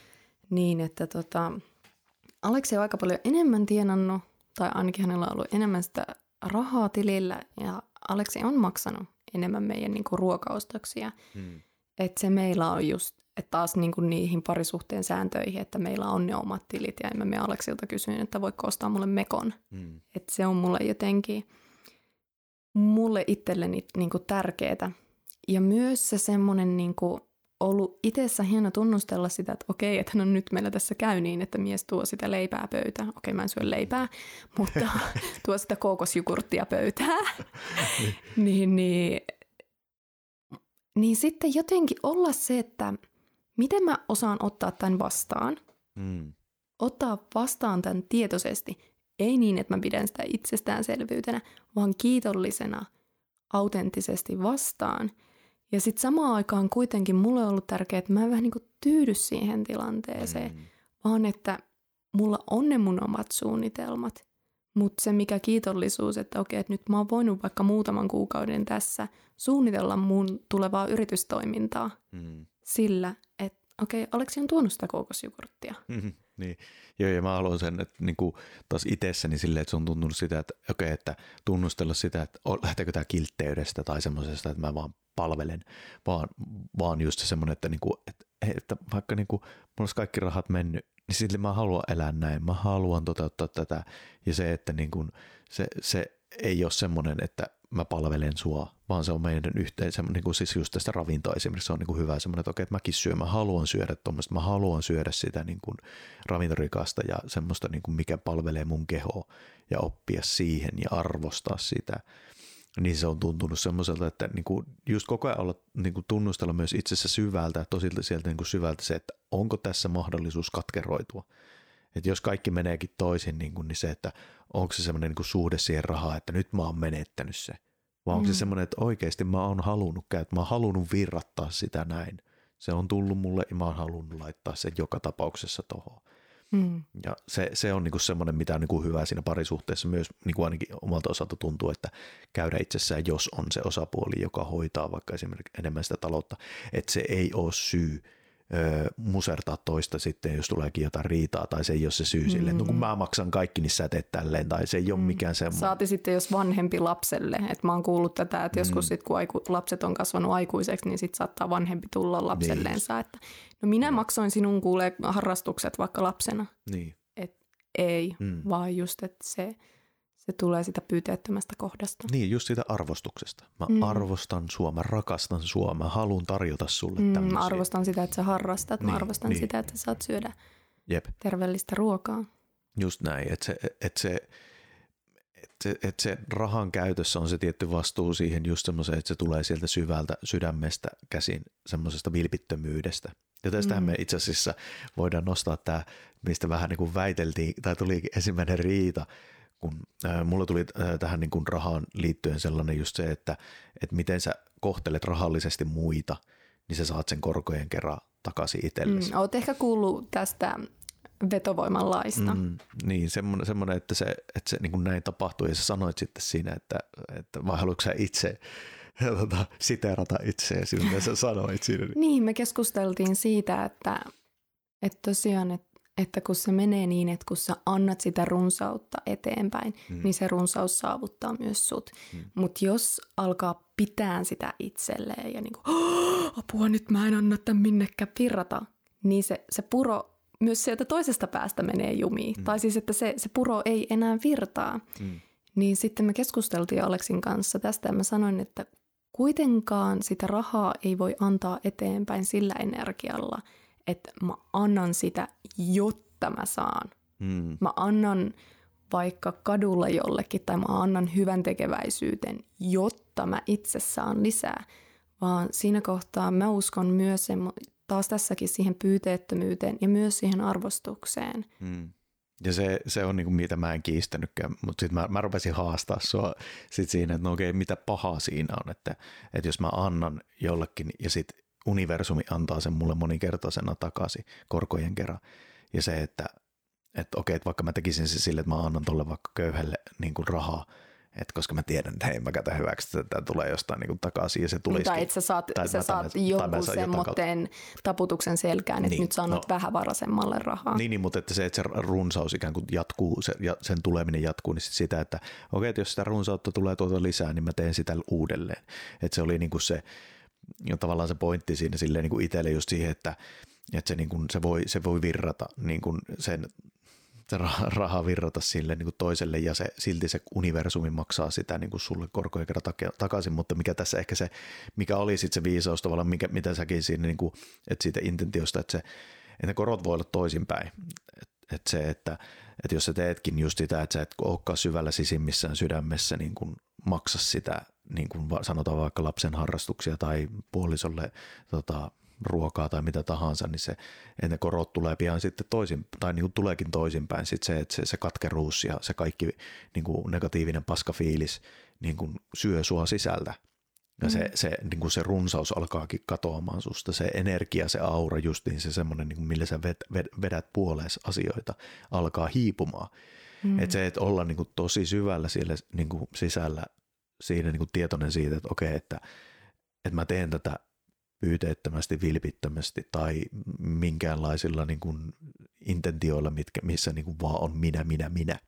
niin, että tota, Aleksi on aika paljon enemmän tienannut, tai ainakin hänellä on ollut enemmän sitä rahaa tilillä, ja Aleksi on maksanut enemmän meidän niin kuin ruokaostoksia. Hmm. Että se meillä on just, että taas niin kuin niihin parisuhteen sääntöihin, että meillä on ne omat tilit ja emme me Aleksilta kysyin, että voiko ostaa mulle mekon. Hmm. Että se on mulle jotenkin, mulle itselleni niin kuin tärkeää. Ja myös se semmoinen niin kuin ollut itsessä hieno tunnustella sitä, että okei, että no nyt meillä tässä käy niin, että mies tuo sitä leipää pöytään. Okei, mä en syö leipää, <laughs> mutta tuo sitä kookosjukurttia pöytään. <laughs> niin, niin, niin sitten jotenkin olla se, että miten mä osaan ottaa tämän vastaan. Mm. Ottaa vastaan tämän tietoisesti. Ei niin, että mä pidän sitä itsestäänselvyytenä, vaan kiitollisena autenttisesti vastaan – ja sitten samaan aikaan kuitenkin mulle on ollut tärkeää, että mä en vähän niin kuin tyydy siihen tilanteeseen, mm. vaan että mulla on ne mun omat suunnitelmat. Mutta se mikä kiitollisuus, että okei, että nyt mä oon voinut vaikka muutaman kuukauden tässä suunnitella mun tulevaa yritystoimintaa mm. sillä, että okei, Aleksi on tuonut sitä kookosjogurttia. Mm-hmm, niin, joo, ja mä haluan sen, että niin kuin taas itsessäni silleen, että se on tuntunut sitä, että okei, että tunnustella sitä, että lähteekö tämä kiltteydestä tai semmoisesta, että mä vaan palvelen, vaan, vaan just se semmoinen, että, niinku, että, että vaikka niinku, mulla olisi kaikki rahat mennyt, niin silti mä haluan elää näin, mä haluan toteuttaa tätä. Ja se, että niinku, se, se ei ole semmoinen, että mä palvelen sua, vaan se on meidän yhteensä, niin kuin siis just tästä ravintoa esimerkiksi, se on niin kuin hyvä semmoinen, että okei, että mäkin syön, mä haluan syödä tuommoista, mä haluan syödä sitä niin kuin ravintorikasta ja semmoista, niin kuin mikä palvelee mun kehoa ja oppia siihen ja arvostaa sitä, niin se on tuntunut semmoiselta, että niin kuin just koko ajan olla, niin kuin tunnustella myös itsessä syvältä ja tosi sieltä niin kuin syvältä se, että onko tässä mahdollisuus katkeroitua. Että jos kaikki meneekin toisin, niin, kuin, niin se, että onko se semmoinen niin suhde siihen rahaan, että nyt mä oon menettänyt se. Vai onko mm. se semmoinen, että oikeasti mä oon halunnut käyttää, mä oon halunnut virrattaa sitä näin. Se on tullut mulle ja mä oon halunnut laittaa sen joka tapauksessa tuohon. Mm. Ja se, se on niinku semmoinen, mitä on niinku hyvä siinä parisuhteessa myös niinku ainakin omalta osalta tuntuu, että käydä itsessään, jos on se osapuoli, joka hoitaa vaikka esimerkiksi enemmän sitä taloutta, että se ei ole syy musertaa toista sitten, jos tuleekin jotain riitaa, tai se ei ole se syy sille, mm. no kun mä maksan kaikki, niin sä teet tälleen, tai se ei ole mm. mikään semmoinen. Saati sitten, jos vanhempi lapselle, että mä oon kuullut tätä, että joskus mm. sit, kun aiku, lapset on kasvanut aikuiseksi, niin sitten saattaa vanhempi tulla lapselleensa, niin. että no minä mm. maksoin sinun kuulee harrastukset vaikka lapsena. Niin. Et ei, mm. vaan just, että se se tulee sitä pyyteettömästä kohdasta. Niin, just siitä arvostuksesta. Mä mm. arvostan sua, mä rakastan sua, mä haluan tarjota sulle mm, tämmöisiä. Mä arvostan sitä, että sä harrastat, niin, mä arvostan niin. sitä, että sä saat syödä Jep. terveellistä ruokaa. Just näin, että se, että se, että se, että se rahan käytössä on se tietty vastuu siihen just semmoiseen, että se tulee sieltä syvältä sydämestä käsin semmoisesta vilpittömyydestä. Ja tästähän mm. me itse asiassa voidaan nostaa tämä, mistä vähän niin kuin väiteltiin, tai tuli ensimmäinen riita, kun äh, mulla tuli äh, tähän niin kuin rahaan liittyen sellainen just se, että, että miten sä kohtelet rahallisesti muita, niin sä saat sen korkojen kerran takaisin itsellesi. Mm, oot ehkä kuullut tästä vetovoiman laista. Mm, niin, semmoinen, semmoinen, että se, että se niin kuin näin tapahtuu ja sä sanoit sitten siinä, että, että vai haluatko sä itse <laughs> tota, siterata itseäsi, mitä sä sanoit siinä. niin, me keskusteltiin siitä, että, että tosiaan, että että kun se menee niin, että kun sä annat sitä runsautta eteenpäin, mm. niin se runsaus saavuttaa myös sut. Mm. Mutta jos alkaa pitää sitä itselleen ja niin kuin, apua nyt mä en anna tämän minnekään virrata, niin se, se puro myös sieltä toisesta päästä menee jumiin. Mm. Tai siis, että se, se puro ei enää virtaa. Mm. Niin sitten me keskusteltiin Aleksin kanssa tästä ja mä sanoin, että kuitenkaan sitä rahaa ei voi antaa eteenpäin sillä energialla – että mä annan sitä, jotta mä saan. Mm. Mä annan vaikka kadulla jollekin tai mä annan hyvän tekeväisyyden, jotta mä itse saan lisää. Vaan siinä kohtaa mä uskon myös sen, taas tässäkin siihen pyyteettömyyteen ja myös siihen arvostukseen. Mm. Ja se, se on niin kuin, mitä mä en kiistänytkään, mutta sitten mä, mä rupesin haastaa sua sit siinä, että no okei, mitä pahaa siinä on, että, että jos mä annan jollekin ja sitten universumi antaa sen mulle moninkertaisena takaisin korkojen kerran. Ja se, että, että okei, että vaikka mä tekisin se sille, että mä annan tolle vaikka köyhälle niin kuin rahaa, et koska mä tiedän, että hei mä käytän hyväksi, että tämä tulee jostain niin takaisin ja se tulee. Tai että sä saat, tai sä saat jonkun semmoinen taputuksen selkään, että niin, nyt saanut no, vähän varasemmalle rahaa. Niin, niin, mutta että se, että se runsaus ikään kuin jatkuu, se, ja sen tuleminen jatkuu, niin sit sitä, että okei, että jos sitä runsautta tulee tuota lisää, niin mä teen sitä uudelleen. Että se oli niin kuin se, ja tavallaan se pointti siinä silleen niin kuin itselle just siihen, että, että se, niin kuin, se, voi, se voi virrata niin kuin sen, se raha virrata sille niin kuin toiselle ja se, silti se universumi maksaa sitä niin kuin sulle korkoja kerran takaisin, mutta mikä tässä ehkä se, mikä oli sitten se viisaus tavallaan, mikä, mitä säkin siinä, niin kuin, että siitä intentiosta, että, se, että ne korot voi olla toisinpäin, että, että se, että, että jos sä teetkin just sitä, että sä et olekaan syvällä sisimmissään sydämessä niin kuin maksa sitä niin kuin sanotaan vaikka lapsen harrastuksia tai puolisolle tota, ruokaa tai mitä tahansa, niin se, että ne korot tulee pian sitten toisin, tai niin kuin tuleekin toisinpäin, sitten se, että se, se katkeruus ja se kaikki niin kuin negatiivinen paskafiilis niin kuin syö sua sisältä. Ja se, mm. se, niin kuin se runsaus alkaakin katoamaan susta, se energia, se aura, justiin se semmoinen, niin kuin millä sä ved, ved, vedät puolees asioita, alkaa hiipumaan. Mm. Että se, että olla niin kuin tosi syvällä siellä niin kuin sisällä siinä niin kuin tietoinen siitä, että okei, että, että mä teen tätä pyyteettömästi, vilpittömästi tai minkäänlaisilla niin kuin intentioilla, mitkä, missä niin kuin vaan on minä, minä, minä.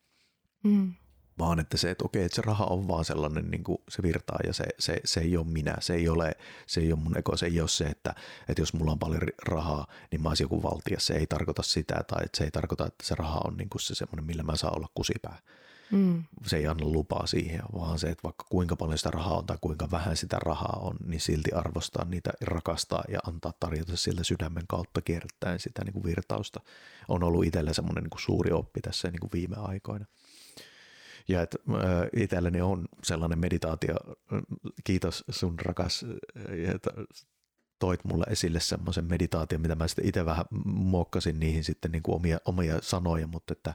Mm. vaan että se, että okei, että se raha on vaan sellainen, niin kuin se virtaa ja se, se, se ei ole minä, se ei ole, se ei ole mun ego, se ei ole se, että, että jos mulla on paljon rahaa, niin mä olisin joku valtia, se ei tarkoita sitä tai että se ei tarkoita, että se raha on niin kuin se semmoinen, millä mä saan olla kusipää. Mm. Se ei anna lupaa siihen, vaan se, että vaikka kuinka paljon sitä rahaa on tai kuinka vähän sitä rahaa on, niin silti arvostaa niitä, rakastaa ja antaa tarjota siltä sydämen kautta kiertäen sitä niin kuin virtausta. On ollut itsellä semmoinen niin kuin suuri oppi tässä niin kuin viime aikoina. Ja että itselleni on sellainen meditaatio, kiitos sun rakas, toit mulle esille semmoisen meditaation, mitä mä sitten itse vähän muokkasin niihin sitten niin kuin omia, omia sanoja, mutta että,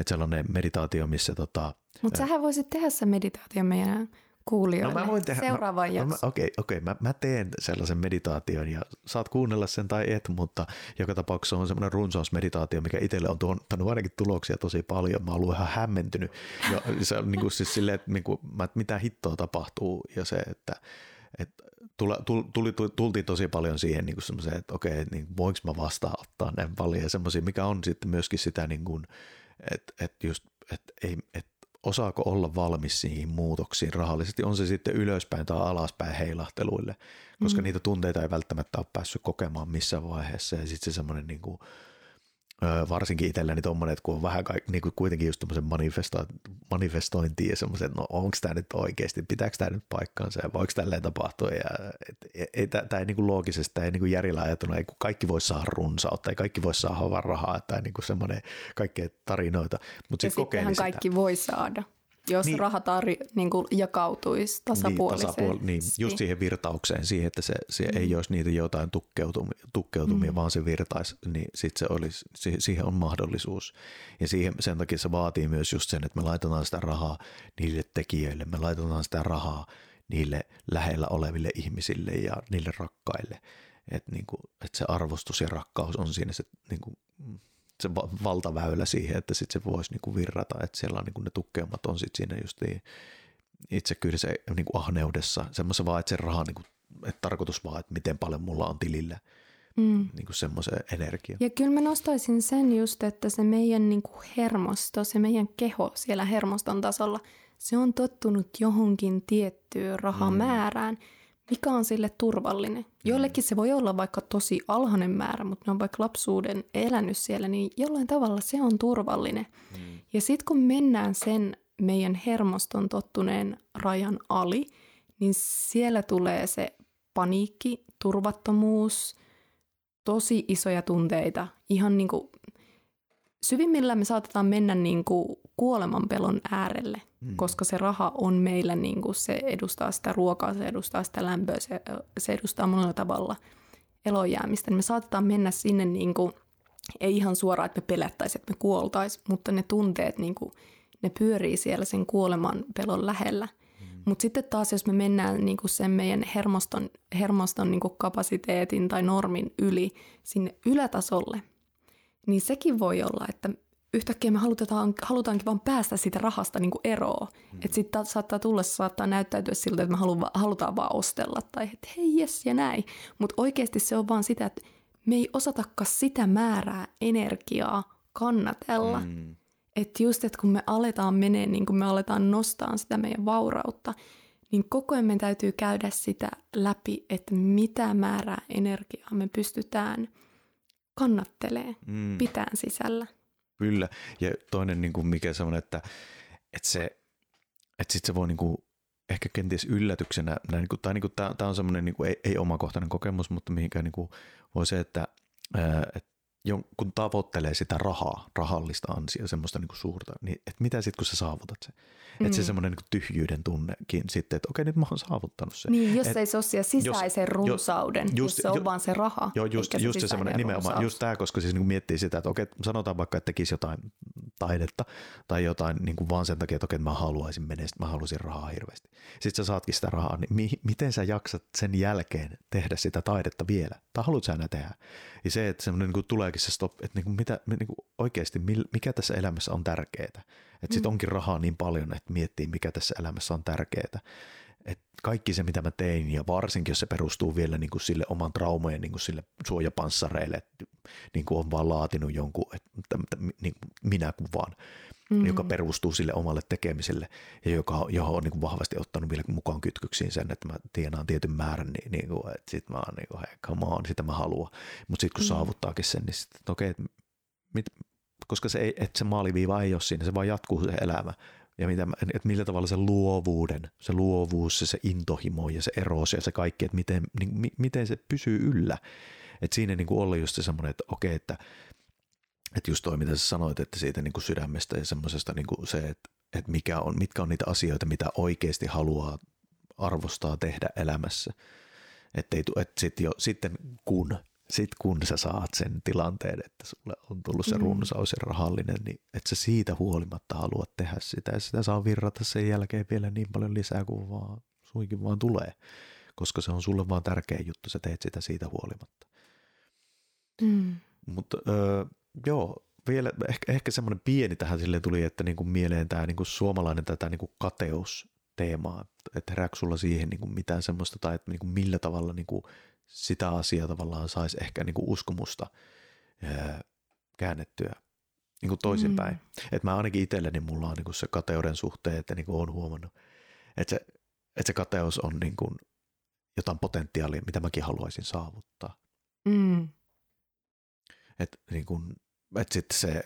että sellainen meditaatio, missä tota... Mutta sähän voisit tehdä se meditaatio meidän kuulijoille no mä voin tehdä, seuraavaan no, no, Okei, okay, okay, mä, mä teen sellaisen meditaation ja saat kuunnella sen tai et, mutta joka tapauksessa on semmoinen runsausmeditaatio, mikä itselle on tuonut ainakin tuloksia tosi paljon. Mä oon ollut ihan hämmentynyt. Ja se on niin kuin siis silleen, että niin kuin, mitä hittoa tapahtuu ja se, että, että tuli, tuli, tultiin tosi paljon siihen niin semmoiseen, että okei, niin voinko mä vastaanottaa näin paljon ja semmoisia, mikä on sitten myöskin sitä, niin kuin, että, että just, että, ei, että osaako olla valmis siihen muutoksiin rahallisesti, on se sitten ylöspäin tai alaspäin heilahteluille, koska mm. niitä tunteita ei välttämättä ole päässyt kokemaan missään vaiheessa ja sitten se semmoinen niin kuin, varsinkin itselleni tuommoinen, että kun on vähän kaik, niin kuin kuitenkin just manifesto, manifestointi ja semmoisen, että no onko tämä nyt oikeasti, pitääkö tämä nyt paikkaansa ja voiko tälleen tapahtua ja tämä ei niin kuin loogisesti, tämä ei niin kuin järjellä ajatuna, ei kaikki voi saada runsautta, ei kaikki voi saada vaan rahaa tai niin kuin semmoinen kaikkea tarinoita. Mutta ja sittenhän kaikki voi saada jos niin, raha tarri, niin kuin jakautuisi tasapuolisesti. Niin, tasapuol- niin, just siihen virtaukseen, siihen, että se, se mm. ei olisi niitä jotain tukkeutumia, tukkeutumia mm. vaan se virtaisi, niin sitten se olisi, siihen on mahdollisuus. Ja siihen, sen takia se vaatii myös just sen, että me laitetaan sitä rahaa niille tekijöille, me laitetaan sitä rahaa niille lähellä oleville ihmisille ja niille rakkaille. Että niin kuin, että se arvostus ja rakkaus on siinä se niin kuin, se valtaväylä siihen, että sit se voisi niinku virrata, että siellä on niinku ne tukkeumat on sit siinä just niin itse kyllä se niinku ahneudessa, semmoisen vaan, että se raha, niinku, että tarkoitus vaan, että miten paljon mulla on tilillä, mm. niinku semmoisen energia. Ja kyllä mä nostaisin sen just, että se meidän niinku hermosto, se meidän keho siellä hermoston tasolla, se on tottunut johonkin tiettyyn rahamäärään, mm mikä on sille turvallinen. Joillekin se voi olla vaikka tosi alhainen määrä, mutta ne on vaikka lapsuuden elänyt siellä, niin jollain tavalla se on turvallinen. Mm. Ja sitten kun mennään sen meidän hermoston tottuneen rajan ali, niin siellä tulee se paniikki, turvattomuus, tosi isoja tunteita. Ihan niin kuin syvimmillä me saatetaan mennä niin kuin kuolemanpelon äärelle, mm. koska se raha on meillä, niin kuin se edustaa sitä ruokaa, se edustaa sitä lämpöä, se, se edustaa monella tavalla elojäämistä. Niin me saatetaan mennä sinne niin kuin, ei ihan suoraan, että me pelättäisiin, että me kuoltaisiin, mutta ne tunteet, niin kuin, ne pyörii siellä sen kuoleman pelon lähellä. Mm. Mutta sitten taas, jos me mennään niin kuin sen meidän hermoston, hermoston niin kuin kapasiteetin tai normin yli sinne ylätasolle, niin sekin voi olla, että yhtäkkiä me halutaan, halutaankin vaan päästä siitä rahasta niin kuin eroon. Mm. Että sitten saattaa tulla, saattaa näyttäytyä siltä, että me halutaan vaan ostella tai että hei jes ja näin. Mutta oikeasti se on vaan sitä, että me ei osatakaan sitä määrää energiaa kannatella. Mm. Että just, että kun me aletaan menee, niin kun me aletaan nostaa sitä meidän vaurautta, niin koko ajan meidän täytyy käydä sitä läpi, että mitä määrää energiaa me pystytään kannattelee, mm. pitään sisällä. Kyllä, ja toinen niin kuin mikä semmoinen, että, että se, että sit se voi niin kuin, ehkä kenties yllätyksenä, näin, niin kuin, tai niin kuin, tämä on semmoinen niin kuin, ei, ei omakohtainen kokemus, mutta mihinkä niin kuin, voi se, että, ää, että kun tavoittelee sitä rahaa, rahallista ansia, semmoista niin kuin suurta, niin että mitä sitten kun sä saavutat sen? Mm. Että se semmoinen niin tyhjyyden tunnekin sitten, että okei nyt mä oon saavuttanut sen. Niin, jos et, ei se ole siellä sisäisen jos, runsauden, just, jos se on jo, vaan se raha. Joo, just, se, just se semmoinen nimenomaan, just tämä, koska siis niin kuin miettii sitä, että okei, sanotaan vaikka, että tekisi jotain taidetta tai jotain niin kuin vaan sen takia, että okei, mä haluaisin menestyä, mä haluaisin rahaa hirveästi. Sitten sä saatkin sitä rahaa, niin mi, miten sä jaksat sen jälkeen tehdä sitä taidetta vielä? Tai haluat sä enää tehdä? Ja se, että semmoinen niin kuin tuleekin se stop, että niin kuin mitä, niin kuin oikeasti, mikä tässä elämässä on tärkeää. Että mm. sitten onkin rahaa niin paljon, että miettii, mikä tässä elämässä on tärkeää. Kaikki se, mitä mä tein, ja varsinkin jos se perustuu vielä niin kuin sille oman traumojen niin kuin sille suojapanssareille, että niin kuin on vaan laatinut jonkun, että, että, niin minä kuvaan, mm. joka perustuu sille omalle tekemiselle, ja joka, johon on niin kuin vahvasti ottanut vielä mukaan kytkyksiin sen, että mä tienaan tietyn määrän, niin, niin kuin, että sit mä oon niin kuin, hei, come on, sitä mä haluan. Mutta sitten kun mm. saavuttaakin sen, niin sitten, okei, mit, koska se, ei, että se maaliviiva ei ole siinä, se vaan jatkuu se elämä, ja mitä, että millä tavalla se luovuuden, se luovuus ja se intohimo ja se eros ja se kaikki, että miten, niin, miten se pysyy yllä. Että siinä niin kuin oli just se semmoinen, että okei, että, että just toi, mitä sä sanoit, että siitä niin kuin sydämestä ja semmoisesta niin kuin se, että, että mikä on, mitkä on niitä asioita, mitä oikeasti haluaa arvostaa tehdä elämässä. Että, että sit jo, sitten kun sitten kun sä saat sen tilanteen, että sulle on tullut se mm. runsaus ja rahallinen, niin että sä siitä huolimatta haluat tehdä sitä ja sitä saa virrata sen jälkeen vielä niin paljon lisää kuin vaan suinkin vaan tulee, koska se on sulle vaan tärkeä juttu, sä teet sitä siitä huolimatta. Mm. Mutta öö, joo, vielä ehkä, ehkä semmoinen pieni tähän sille tuli, että niinku mieleen tämä niinku suomalainen tätä niinku kateus teemaa, että herääkö sulla siihen niinku mitään semmoista tai että niinku millä tavalla niinku sitä asiaa tavallaan saisi ehkä niin kuin uskomusta ää, käännettyä niin kuin toisinpäin. Mm. Että mä ainakin itselleni mulla on niin kuin se kateuden suhteen, että niin kuin olen huomannut, että se, että se kateus on niin kuin jotain potentiaalia, mitä mäkin haluaisin saavuttaa. Mm. Että niin kuin, että sitten se,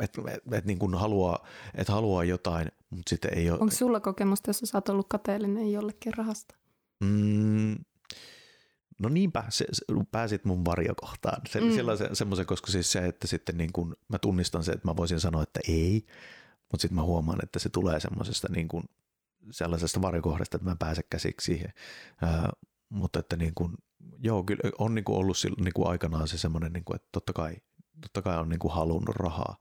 että et, et niin kuin haluaa, et haluaa jotain, mutta sitten ei ole... Onko sulla kokemusta, jos sä oot ollut kateellinen jollekin rahasta? Mm, no niinpä, se, se, pääsit mun varjokohtaan. Se, mm. se, semmoisen, koska siis se, että sitten niin kun mä tunnistan se, että mä voisin sanoa, että ei, mutta sitten mä huomaan, että se tulee semmoisesta niin kun, sellaisesta varjokohdasta, että mä pääsen käsiksi siihen. Ää, mutta että niin kun, joo, kyllä on niin ollut niin kuin aikanaan se semmoinen, niin että totta kai, totta kai on niin halunnut rahaa.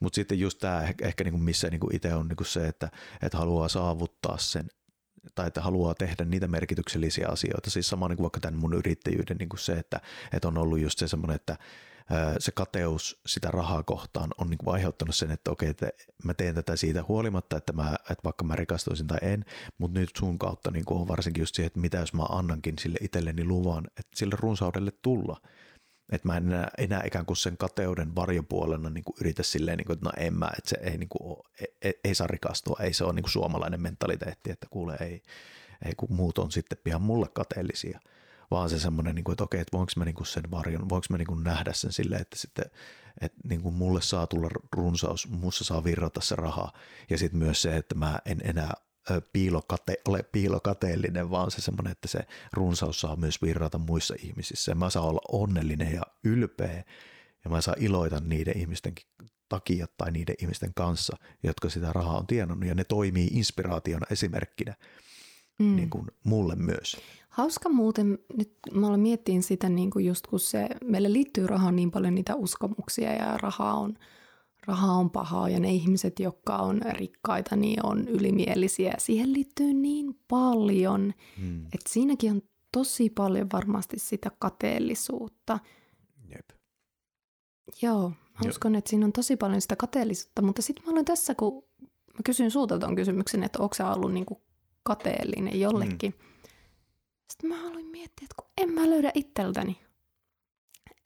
Mutta sitten just tämä ehkä, ehkä niin missä niin itse on niin se, että, että haluaa saavuttaa sen tai että haluaa tehdä niitä merkityksellisiä asioita. Siis sama niin kuin vaikka tämän mun yrittäjyyden niin kuin se, että, että on ollut just se semmoinen, että se kateus sitä rahaa kohtaan on niin kuin aiheuttanut sen, että okei, että mä teen tätä siitä huolimatta, että, mä, että vaikka mä rikastuisin tai en, mutta nyt sun kautta niin kuin on varsinkin just siihen, että mitä jos mä annankin sille itselleni luvan, että sille runsaudelle tulla – että mä en enää, enää ikään kuin sen kateuden varjopuolena niin kuin yritä silleen, niin kuin, että no en mä, että se ei, niin kuin ei, ei saa rikastua, ei se ole niin kuin suomalainen mentaliteetti, että kuule ei, ei kun muut on sitten pian mulle kateellisia, vaan se semmoinen, niin kuin, että okei, että voinko mä niin kuin sen varjon, voinko mä niin kuin nähdä sen silleen, että sitten että niin kuin mulle saa tulla runsaus, mussa saa virrata se raha. Ja sitten myös se, että mä en enää piilokate, ole piilokateellinen, vaan se semmoinen, että se runsaus saa myös virrata muissa ihmisissä. Ja mä saan olla onnellinen ja ylpeä ja mä saan iloita niiden ihmisten takia tai niiden ihmisten kanssa, jotka sitä rahaa on tienannut ja ne toimii inspiraationa esimerkkinä mm. niin kuin mulle myös. Hauska muuten, nyt mä olen miettiin sitä niin kuin just kun se, meille liittyy rahaan niin paljon niitä uskomuksia ja rahaa on – raha on pahaa ja ne ihmiset, jotka on rikkaita, niin on ylimielisiä. Siihen liittyy niin paljon, hmm. että siinäkin on tosi paljon varmasti sitä kateellisuutta. Jep. Joo, mä uskon, että siinä on tosi paljon sitä kateellisuutta, mutta sitten mä olen tässä, kun mä kysyn sulta tuon kysymyksen, että onko sä ollut niinku kateellinen jollekin. Hmm. Sitten mä aloin miettiä, että kun en mä löydä itseltäni.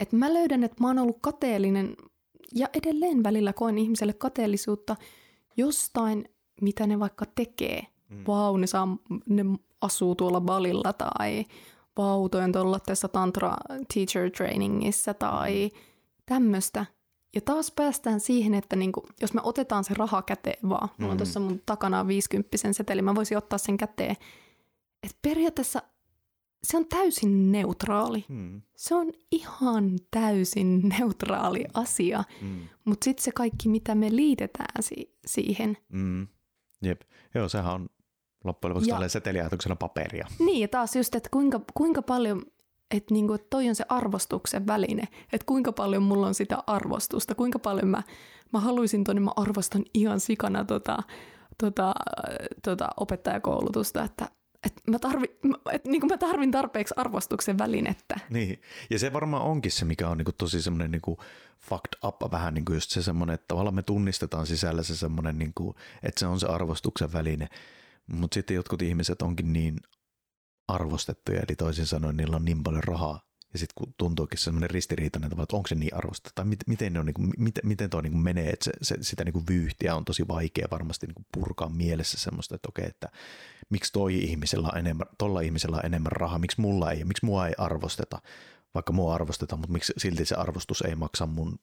Että mä löydän, että mä oon ollut kateellinen ja edelleen välillä koen ihmiselle kateellisuutta jostain, mitä ne vaikka tekee. Mm. Vau, ne, saa, ne asuu tuolla balilla tai vau, toi on tuolla tässä tantra teacher trainingissa tai mm. tämmöistä. Ja taas päästään siihen, että niinku, jos me otetaan se raha käteen vaan, mulla on mm. tuossa mun takana 50 seteli, mä voisin ottaa sen käteen. että periaatteessa se on täysin neutraali. Mm. Se on ihan täysin <laughs> neutraali asia, mm. mutta sitten se kaikki, mitä me liitetään si- siihen. Mm. Jep, joo, sehän on loppujen lopuksi ja, seteliajatuksena paperia. Niin, ja taas just, että kuinka, kuinka paljon, että niinku, et toi on se arvostuksen väline, että kuinka paljon mulla on sitä arvostusta, kuinka paljon mä, mä haluaisin tuonne, mä arvostan ihan sikana tota, tota, tota opettajakoulutusta, että että mä, tarvi, et niin kuin mä tarvin tarpeeksi arvostuksen välinettä. Niin, ja se varmaan onkin se, mikä on niin kuin tosi semmoinen niin kuin fucked up vähän niin kuin just se semmoinen, että tavallaan me tunnistetaan sisällä se semmoinen, niin kuin, että se on se arvostuksen väline, Mutta sitten jotkut ihmiset onkin niin arvostettuja, eli toisin sanoen niillä on niin paljon rahaa, ja sitten kun tuntuukin semmoinen ristiriitainen että onko se niin arvostettu, tai mit, miten, ne on, niin kuin, miten, miten tuo niin menee, että se, se, sitä niin kuin vyyhtiä on tosi vaikea varmasti niin kuin purkaa mielessä semmoista, että okei, että miksi toi ihmisellä on enemmän, tolla ihmisellä on enemmän rahaa, miksi mulla ei, miksi mua ei arvosteta, vaikka mua arvostetaan, mutta miksi silti se arvostus ei maksa mun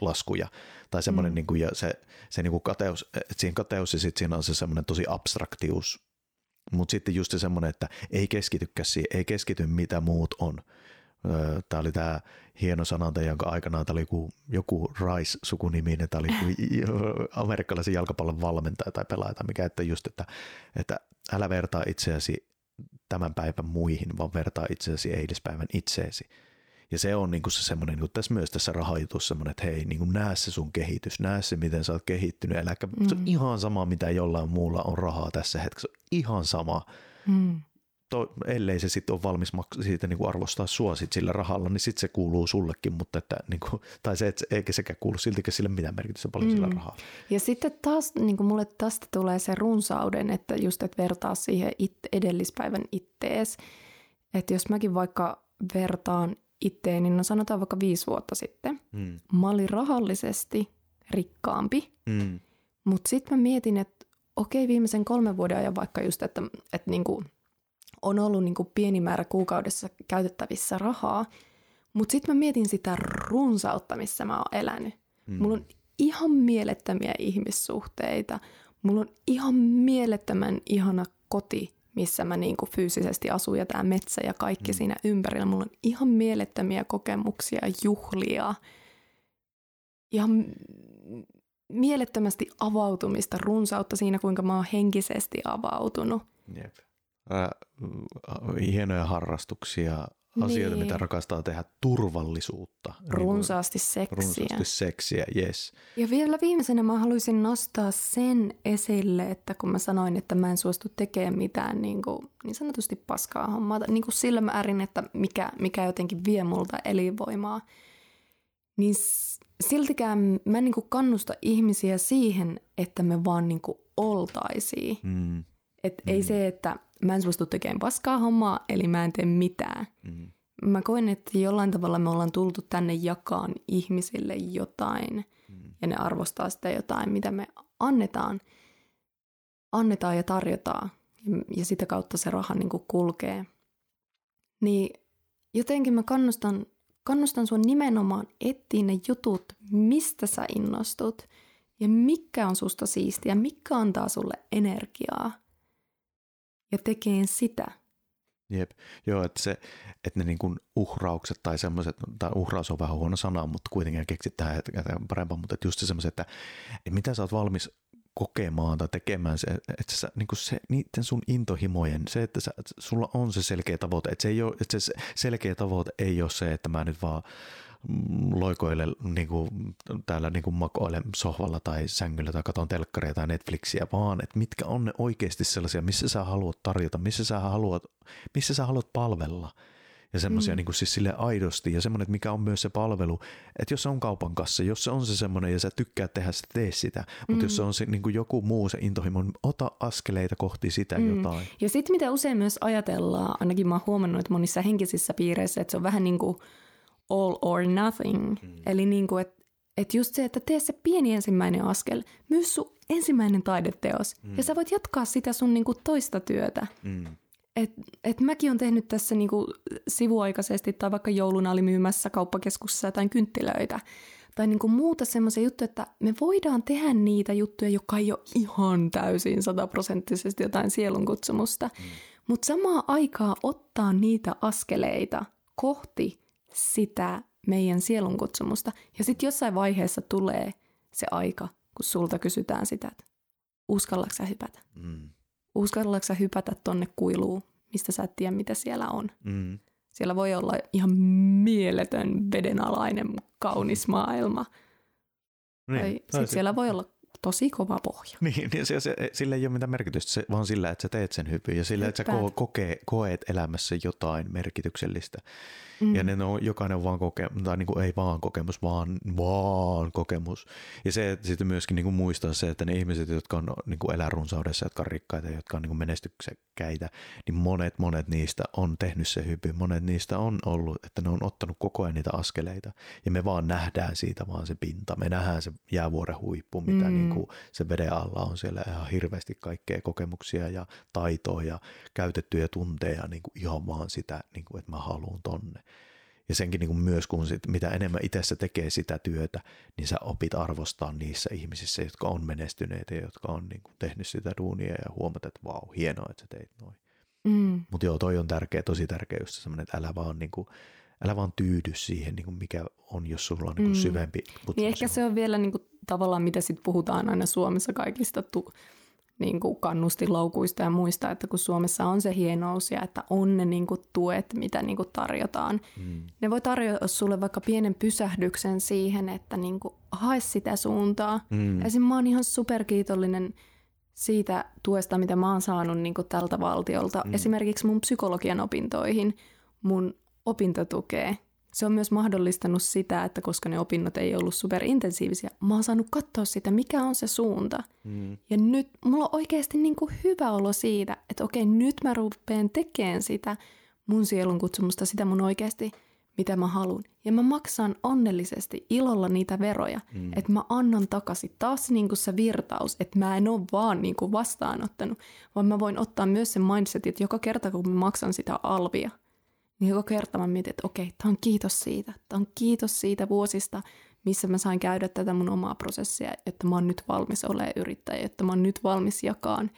laskuja. Tai semmoinen, mm. niin kuin, ja se, se niin kuin kateus, että siinä kateus ja sitten siinä on se semmoinen tosi abstraktius. Mutta sitten just se semmoinen, että ei keskitykään siihen, ei keskity mitä muut on. Tämä oli tämä hieno sanonta, jonka aikanaan tämä oli joku, joku Rice-sukuniminen, tämä oli amerikkalaisen jalkapallon valmentaja tai pelaaja tai mikä, että just, että, että älä vertaa itseäsi tämän päivän muihin, vaan vertaa itseäsi eilispäivän itseesi. Ja se on niin kuin se semmoinen, niin tässä myös tässä rahajutussa semmoinen, että hei, niin kuin näe se sun kehitys, näe se, miten sä oot kehittynyt. Eläkä, mm. Se on mm. ihan sama, mitä jollain muulla on rahaa tässä hetkessä. Ihan sama. Mm to, ellei se sitten ole valmis maks- siitä niin kuin arvostaa sua sit sillä rahalla, niin sitten se kuuluu sullekin, mutta että, niin kuin, tai se, että eikä sekään kuulu siltikään sille mitään merkitystä paljon mm. sillä rahalla. Ja sitten taas niin kuin mulle tästä tulee se runsauden, että just että vertaa siihen it, edellispäivän ittees, että jos mäkin vaikka vertaan itteeni, no sanotaan vaikka viisi vuotta sitten, mm. mä olin rahallisesti rikkaampi, mm. mutta sitten mä mietin, että okei viimeisen kolmen vuoden ajan vaikka just, että, että niin kuin – on ollut niin kuin pieni määrä kuukaudessa käytettävissä rahaa, mutta sitten mä mietin sitä runsautta, missä mä oon elänyt. Mm. Mulla on ihan mielettömiä ihmissuhteita. Mulla on ihan mielettömän ihana koti, missä mä niin kuin fyysisesti asun ja tämä metsä ja kaikki mm. siinä ympärillä. Mulla on ihan mielettömiä kokemuksia, juhlia, ihan mielettömästi avautumista, runsautta siinä, kuinka mä oon henkisesti avautunut. Jep ää, hienoja harrastuksia, asioita, niin. mitä rakastaa tehdä, turvallisuutta. Niin runsaasti seksiä. Runsaasti seksiä, yes. Ja vielä viimeisenä mä haluaisin nostaa sen esille, että kun mä sanoin, että mä en suostu tekemään mitään niin, kuin, niin sanotusti paskaa hommaa, niin kuin sillä määrin, että mikä, mikä jotenkin vie multa elinvoimaa, niin siltikään mä en niin kuin kannusta ihmisiä siihen, että me vaan niin kuin oltaisiin. Mm. Et mm. ei se, että mä en suostu tekemään paskaa hommaa, eli mä en tee mitään. Mm. Mä koen, että jollain tavalla me ollaan tultu tänne jakaan ihmisille jotain, mm. ja ne arvostaa sitä jotain, mitä me annetaan, annetaan ja tarjotaan, ja sitä kautta se raha niin kuin kulkee. Niin jotenkin mä kannustan, kannustan sua nimenomaan etsiä ne jutut, mistä sä innostut, ja mikä on susta siistiä, mikä antaa sulle energiaa ja tekee sitä. Jep, joo, että, se, että ne niin kuin uhraukset tai semmoiset, tai uhraus on vähän huono sana, mutta kuitenkin keksit tähän parempaa, mutta just se semmoiset, että, että mitä sä oot valmis kokemaan tai tekemään, se, että sä, niin se, niiden sun intohimojen, se, että, sä, sulla on se selkeä tavoite, että, se, ei ole, että se selkeä tavoite ei ole se, että mä nyt vaan loikoille niin kuin, täällä niin kuin makoilen sohvalla tai sängyllä tai katon telkkaria tai Netflixiä, vaan että mitkä on ne oikeasti sellaisia, missä sä haluat tarjota, missä sä haluat, missä sä haluat palvella. Ja semmoisia mm. niin siis sille aidosti ja semmoinen, että mikä on myös se palvelu, että jos se on kaupan kanssa, jos se on se semmoinen ja sä tykkää tehdä sitä, tee sitä, mutta mm. jos se on se niin kuin joku muu se intohimo, niin ota askeleita kohti sitä mm. jotain. Ja sitten mitä usein myös ajatellaan, ainakin mä oon huomannut, että monissa henkisissä piireissä, että se on vähän niin kuin – all or nothing. Mm. Eli niin kuin, että et just se, että tee se pieni ensimmäinen askel, myös sun ensimmäinen taideteos, mm. ja sä voit jatkaa sitä sun niin kuin toista työtä. Mm. Et, et mäkin on tehnyt tässä niin kuin sivuaikaisesti, tai vaikka jouluna oli myymässä kauppakeskussa jotain kynttilöitä, tai niin kuin muuta semmoisia juttuja, että me voidaan tehdä niitä juttuja, jotka ei ole ihan täysin sataprosenttisesti jotain sielunkutsumusta, mm. mutta samaa aikaa ottaa niitä askeleita kohti sitä meidän sielun kutsumusta. Ja sitten jossain vaiheessa tulee se aika, kun sulta kysytään sitä, että uskallatko sä hypätä? Mm. Uskallatko sä hypätä tonne kuiluun, mistä sä et tiedä, mitä siellä on? Mm. Siellä voi olla ihan mieletön vedenalainen, kaunis maailma. Niin, tai siellä voi olla tosi kova pohja. <laughs> Niin, niin se, se, sillä ei ole mitään merkitystä, se, vaan sillä, että sä teet sen hyvin ja sillä, että sä ko- kokee, koet elämässä jotain merkityksellistä. Mm. Ja ne on, jokainen vaan kokemus, tai niin kuin ei vaan kokemus, vaan, vaan kokemus. Ja se, että sitten myöskin niin kuin muistaa se, että ne ihmiset, jotka on niin kuin elää runsaudessa, jotka on rikkaita, jotka on niin kuin menestyksekkäitä, niin monet, monet niistä on tehnyt se hyvin. Monet niistä on ollut, että ne on ottanut koko ajan niitä askeleita. Ja me vaan nähdään siitä vaan se pinta. Me nähdään se jäävuoren huippu, mitä mm. niin kuin se veden alla on siellä ihan hirveästi kaikkea kokemuksia ja taitoa ja käytettyjä tunteja, niin kuin ihan vaan sitä, niin kuin, että mä haluan tonne. Ja senkin niin kuin myös, kun sit, mitä enemmän itse tekee sitä työtä, niin sä opit arvostaa niissä ihmisissä, jotka on menestyneitä ja jotka on niin kuin tehnyt sitä duunia ja huomata, että vau, hienoa, että sä teit noin. Mm. Mutta joo, toi on tärkeä, tosi tärkeä just semmoinen, että älä vaan, niin kuin, älä vaan tyydy siihen, niin kuin mikä on, jos sulla on niin kuin mm. syvempi. Niin ehkä se on vielä niin kuin, tavallaan, mitä sitten puhutaan aina Suomessa kaikista tu- niin kuin kannustinloukuista ja muista, että kun Suomessa on se hienous ja että on ne niin kuin tuet, mitä niin kuin tarjotaan. Mm. Ne voi tarjota sulle vaikka pienen pysähdyksen siihen, että niin kuin hae sitä suuntaa. Mm. Esimerkiksi mä oon ihan superkiitollinen siitä tuesta, mitä mä oon saanut niin kuin tältä valtiolta. Mm. Esimerkiksi mun psykologian opintoihin, mun opintotukea se on myös mahdollistanut sitä, että koska ne opinnot ei ollut superintensiivisiä, mä oon saanut katsoa sitä, mikä on se suunta. Mm. Ja nyt mulla on oikeasti niin kuin hyvä olo siitä, että okei, nyt mä rupean tekemään sitä mun sielun kutsumusta, sitä mun oikeasti, mitä mä haluan. Ja mä maksan onnellisesti ilolla niitä veroja, mm. että mä annan takaisin taas niin kuin se virtaus, että mä en ole vaan niin kuin vastaanottanut, vaan mä voin ottaa myös sen mindsetin, että joka kerta kun mä maksan sitä alvia – niin joka kerta mä mietin, että okei, tämä on kiitos siitä. Tämä on kiitos siitä vuosista, missä mä sain käydä tätä mun omaa prosessia, että mä oon nyt valmis olemaan yrittäjä, että mä oon nyt valmis jakaan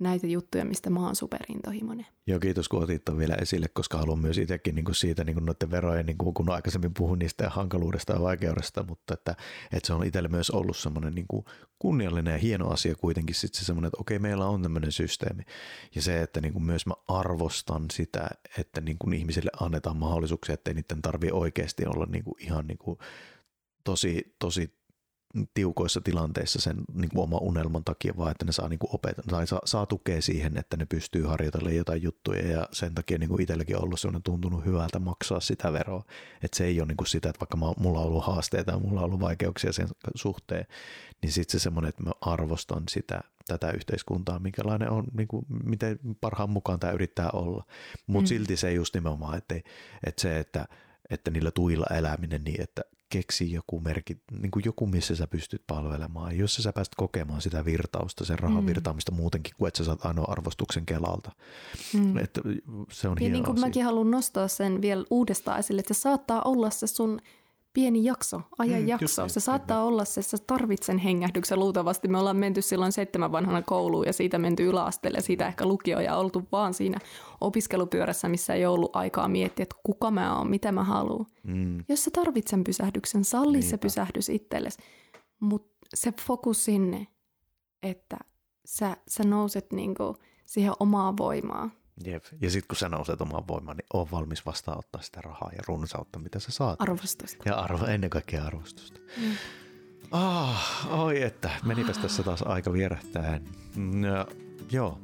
näitä juttuja, mistä mä oon superintohimoinen. Joo, kiitos kun otit vielä esille, koska haluan myös itsekin niin kuin siitä niin kuin noiden verojen, niin kuin, kun aikaisemmin puhun niistä hankaluudesta ja vaikeudesta, mutta että, että se on itselle myös ollut semmoinen niin kuin kunniallinen ja hieno asia kuitenkin sitten se semmoinen, että okei, meillä on tämmöinen systeemi. Ja se, että niin kuin myös mä arvostan sitä, että niin kuin ihmisille annetaan mahdollisuuksia, ettei niiden tarvitse oikeasti olla niin kuin ihan niin kuin tosi, tosi tiukoissa tilanteissa sen niin kuin oman unelman takia, vaan että ne saa niin kuin opeta, tai saa, saa tukea siihen, että ne pystyy harjoitella jotain juttuja ja sen takia niin kuin itselläkin on ollut sellainen tuntunut hyvältä maksaa sitä veroa. Että se ei ole niin kuin sitä, että vaikka mä, mulla on ollut haasteita ja mulla on ollut vaikeuksia sen suhteen, niin sitten se semmoinen, että mä arvostan sitä, tätä yhteiskuntaa, minkälainen on, niin kuin, miten parhaan mukaan tämä yrittää olla. Mutta mm. silti se just nimenomaan, että, että se, että, että niillä tuilla eläminen niin, että keksi joku merkki, niin kuin joku, missä sä pystyt palvelemaan. Jos sä pääset kokemaan sitä virtausta, sen rahan mm. virtaamista muutenkin kuin että sä saat ainoa arvostuksen Kelalta. Mm. Että se on ja hieno niin kuin mäkin haluan nostaa sen vielä uudestaan esille, että se saattaa olla se sun pieni jakso, ajan mm, jakso. Se saattaa kyllä. olla se, että sä tarvit sen hengähdyksen luultavasti. Me ollaan menty silloin seitsemän vanhana kouluun ja siitä menty yläasteelle ja siitä ehkä lukio ja oltu vaan siinä opiskelupyörässä, missä ei ollut aikaa miettiä, että kuka mä oon, mitä mä haluan. Mm. Jos sä tarvit sen pysähdyksen, salli Niinpä. se pysähdys itsellesi, mutta se fokus sinne, että sä, sä nouset niinku siihen omaa voimaa. Jep. Ja sitten kun sä nouset omaan voimaan, niin on valmis vastaanottaa sitä rahaa ja runsautta, mitä sä saat. Arvostusta. Ja arvo, ennen kaikkea arvostusta. Mm. Ah, oi että, menipäs tässä taas aika vierähtää. No, joo.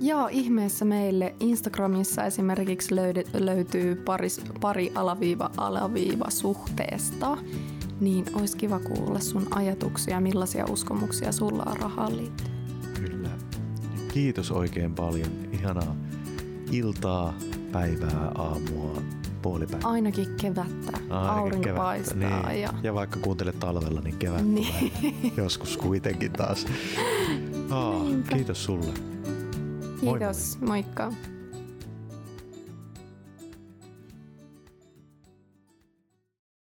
Joo, ihmeessä meille Instagramissa esimerkiksi löydy, löytyy paris, pari alaviiva alaviiva suhteesta. Niin olisi kiva kuulla sun ajatuksia, millaisia uskomuksia sulla on rahaan liittyen. Kiitos oikein paljon. Ihanaa iltaa, päivää, aamua, puolipäivää. Ainakin kevättä. Ainakin Aurinko kevättä. paistaa. Niin. Ja... ja vaikka kuuntelet talvella, niin kevät niin. tulee <laughs> joskus kuitenkin taas. <laughs> Oh, kiitos sulle. Kiitos, moi. moikka.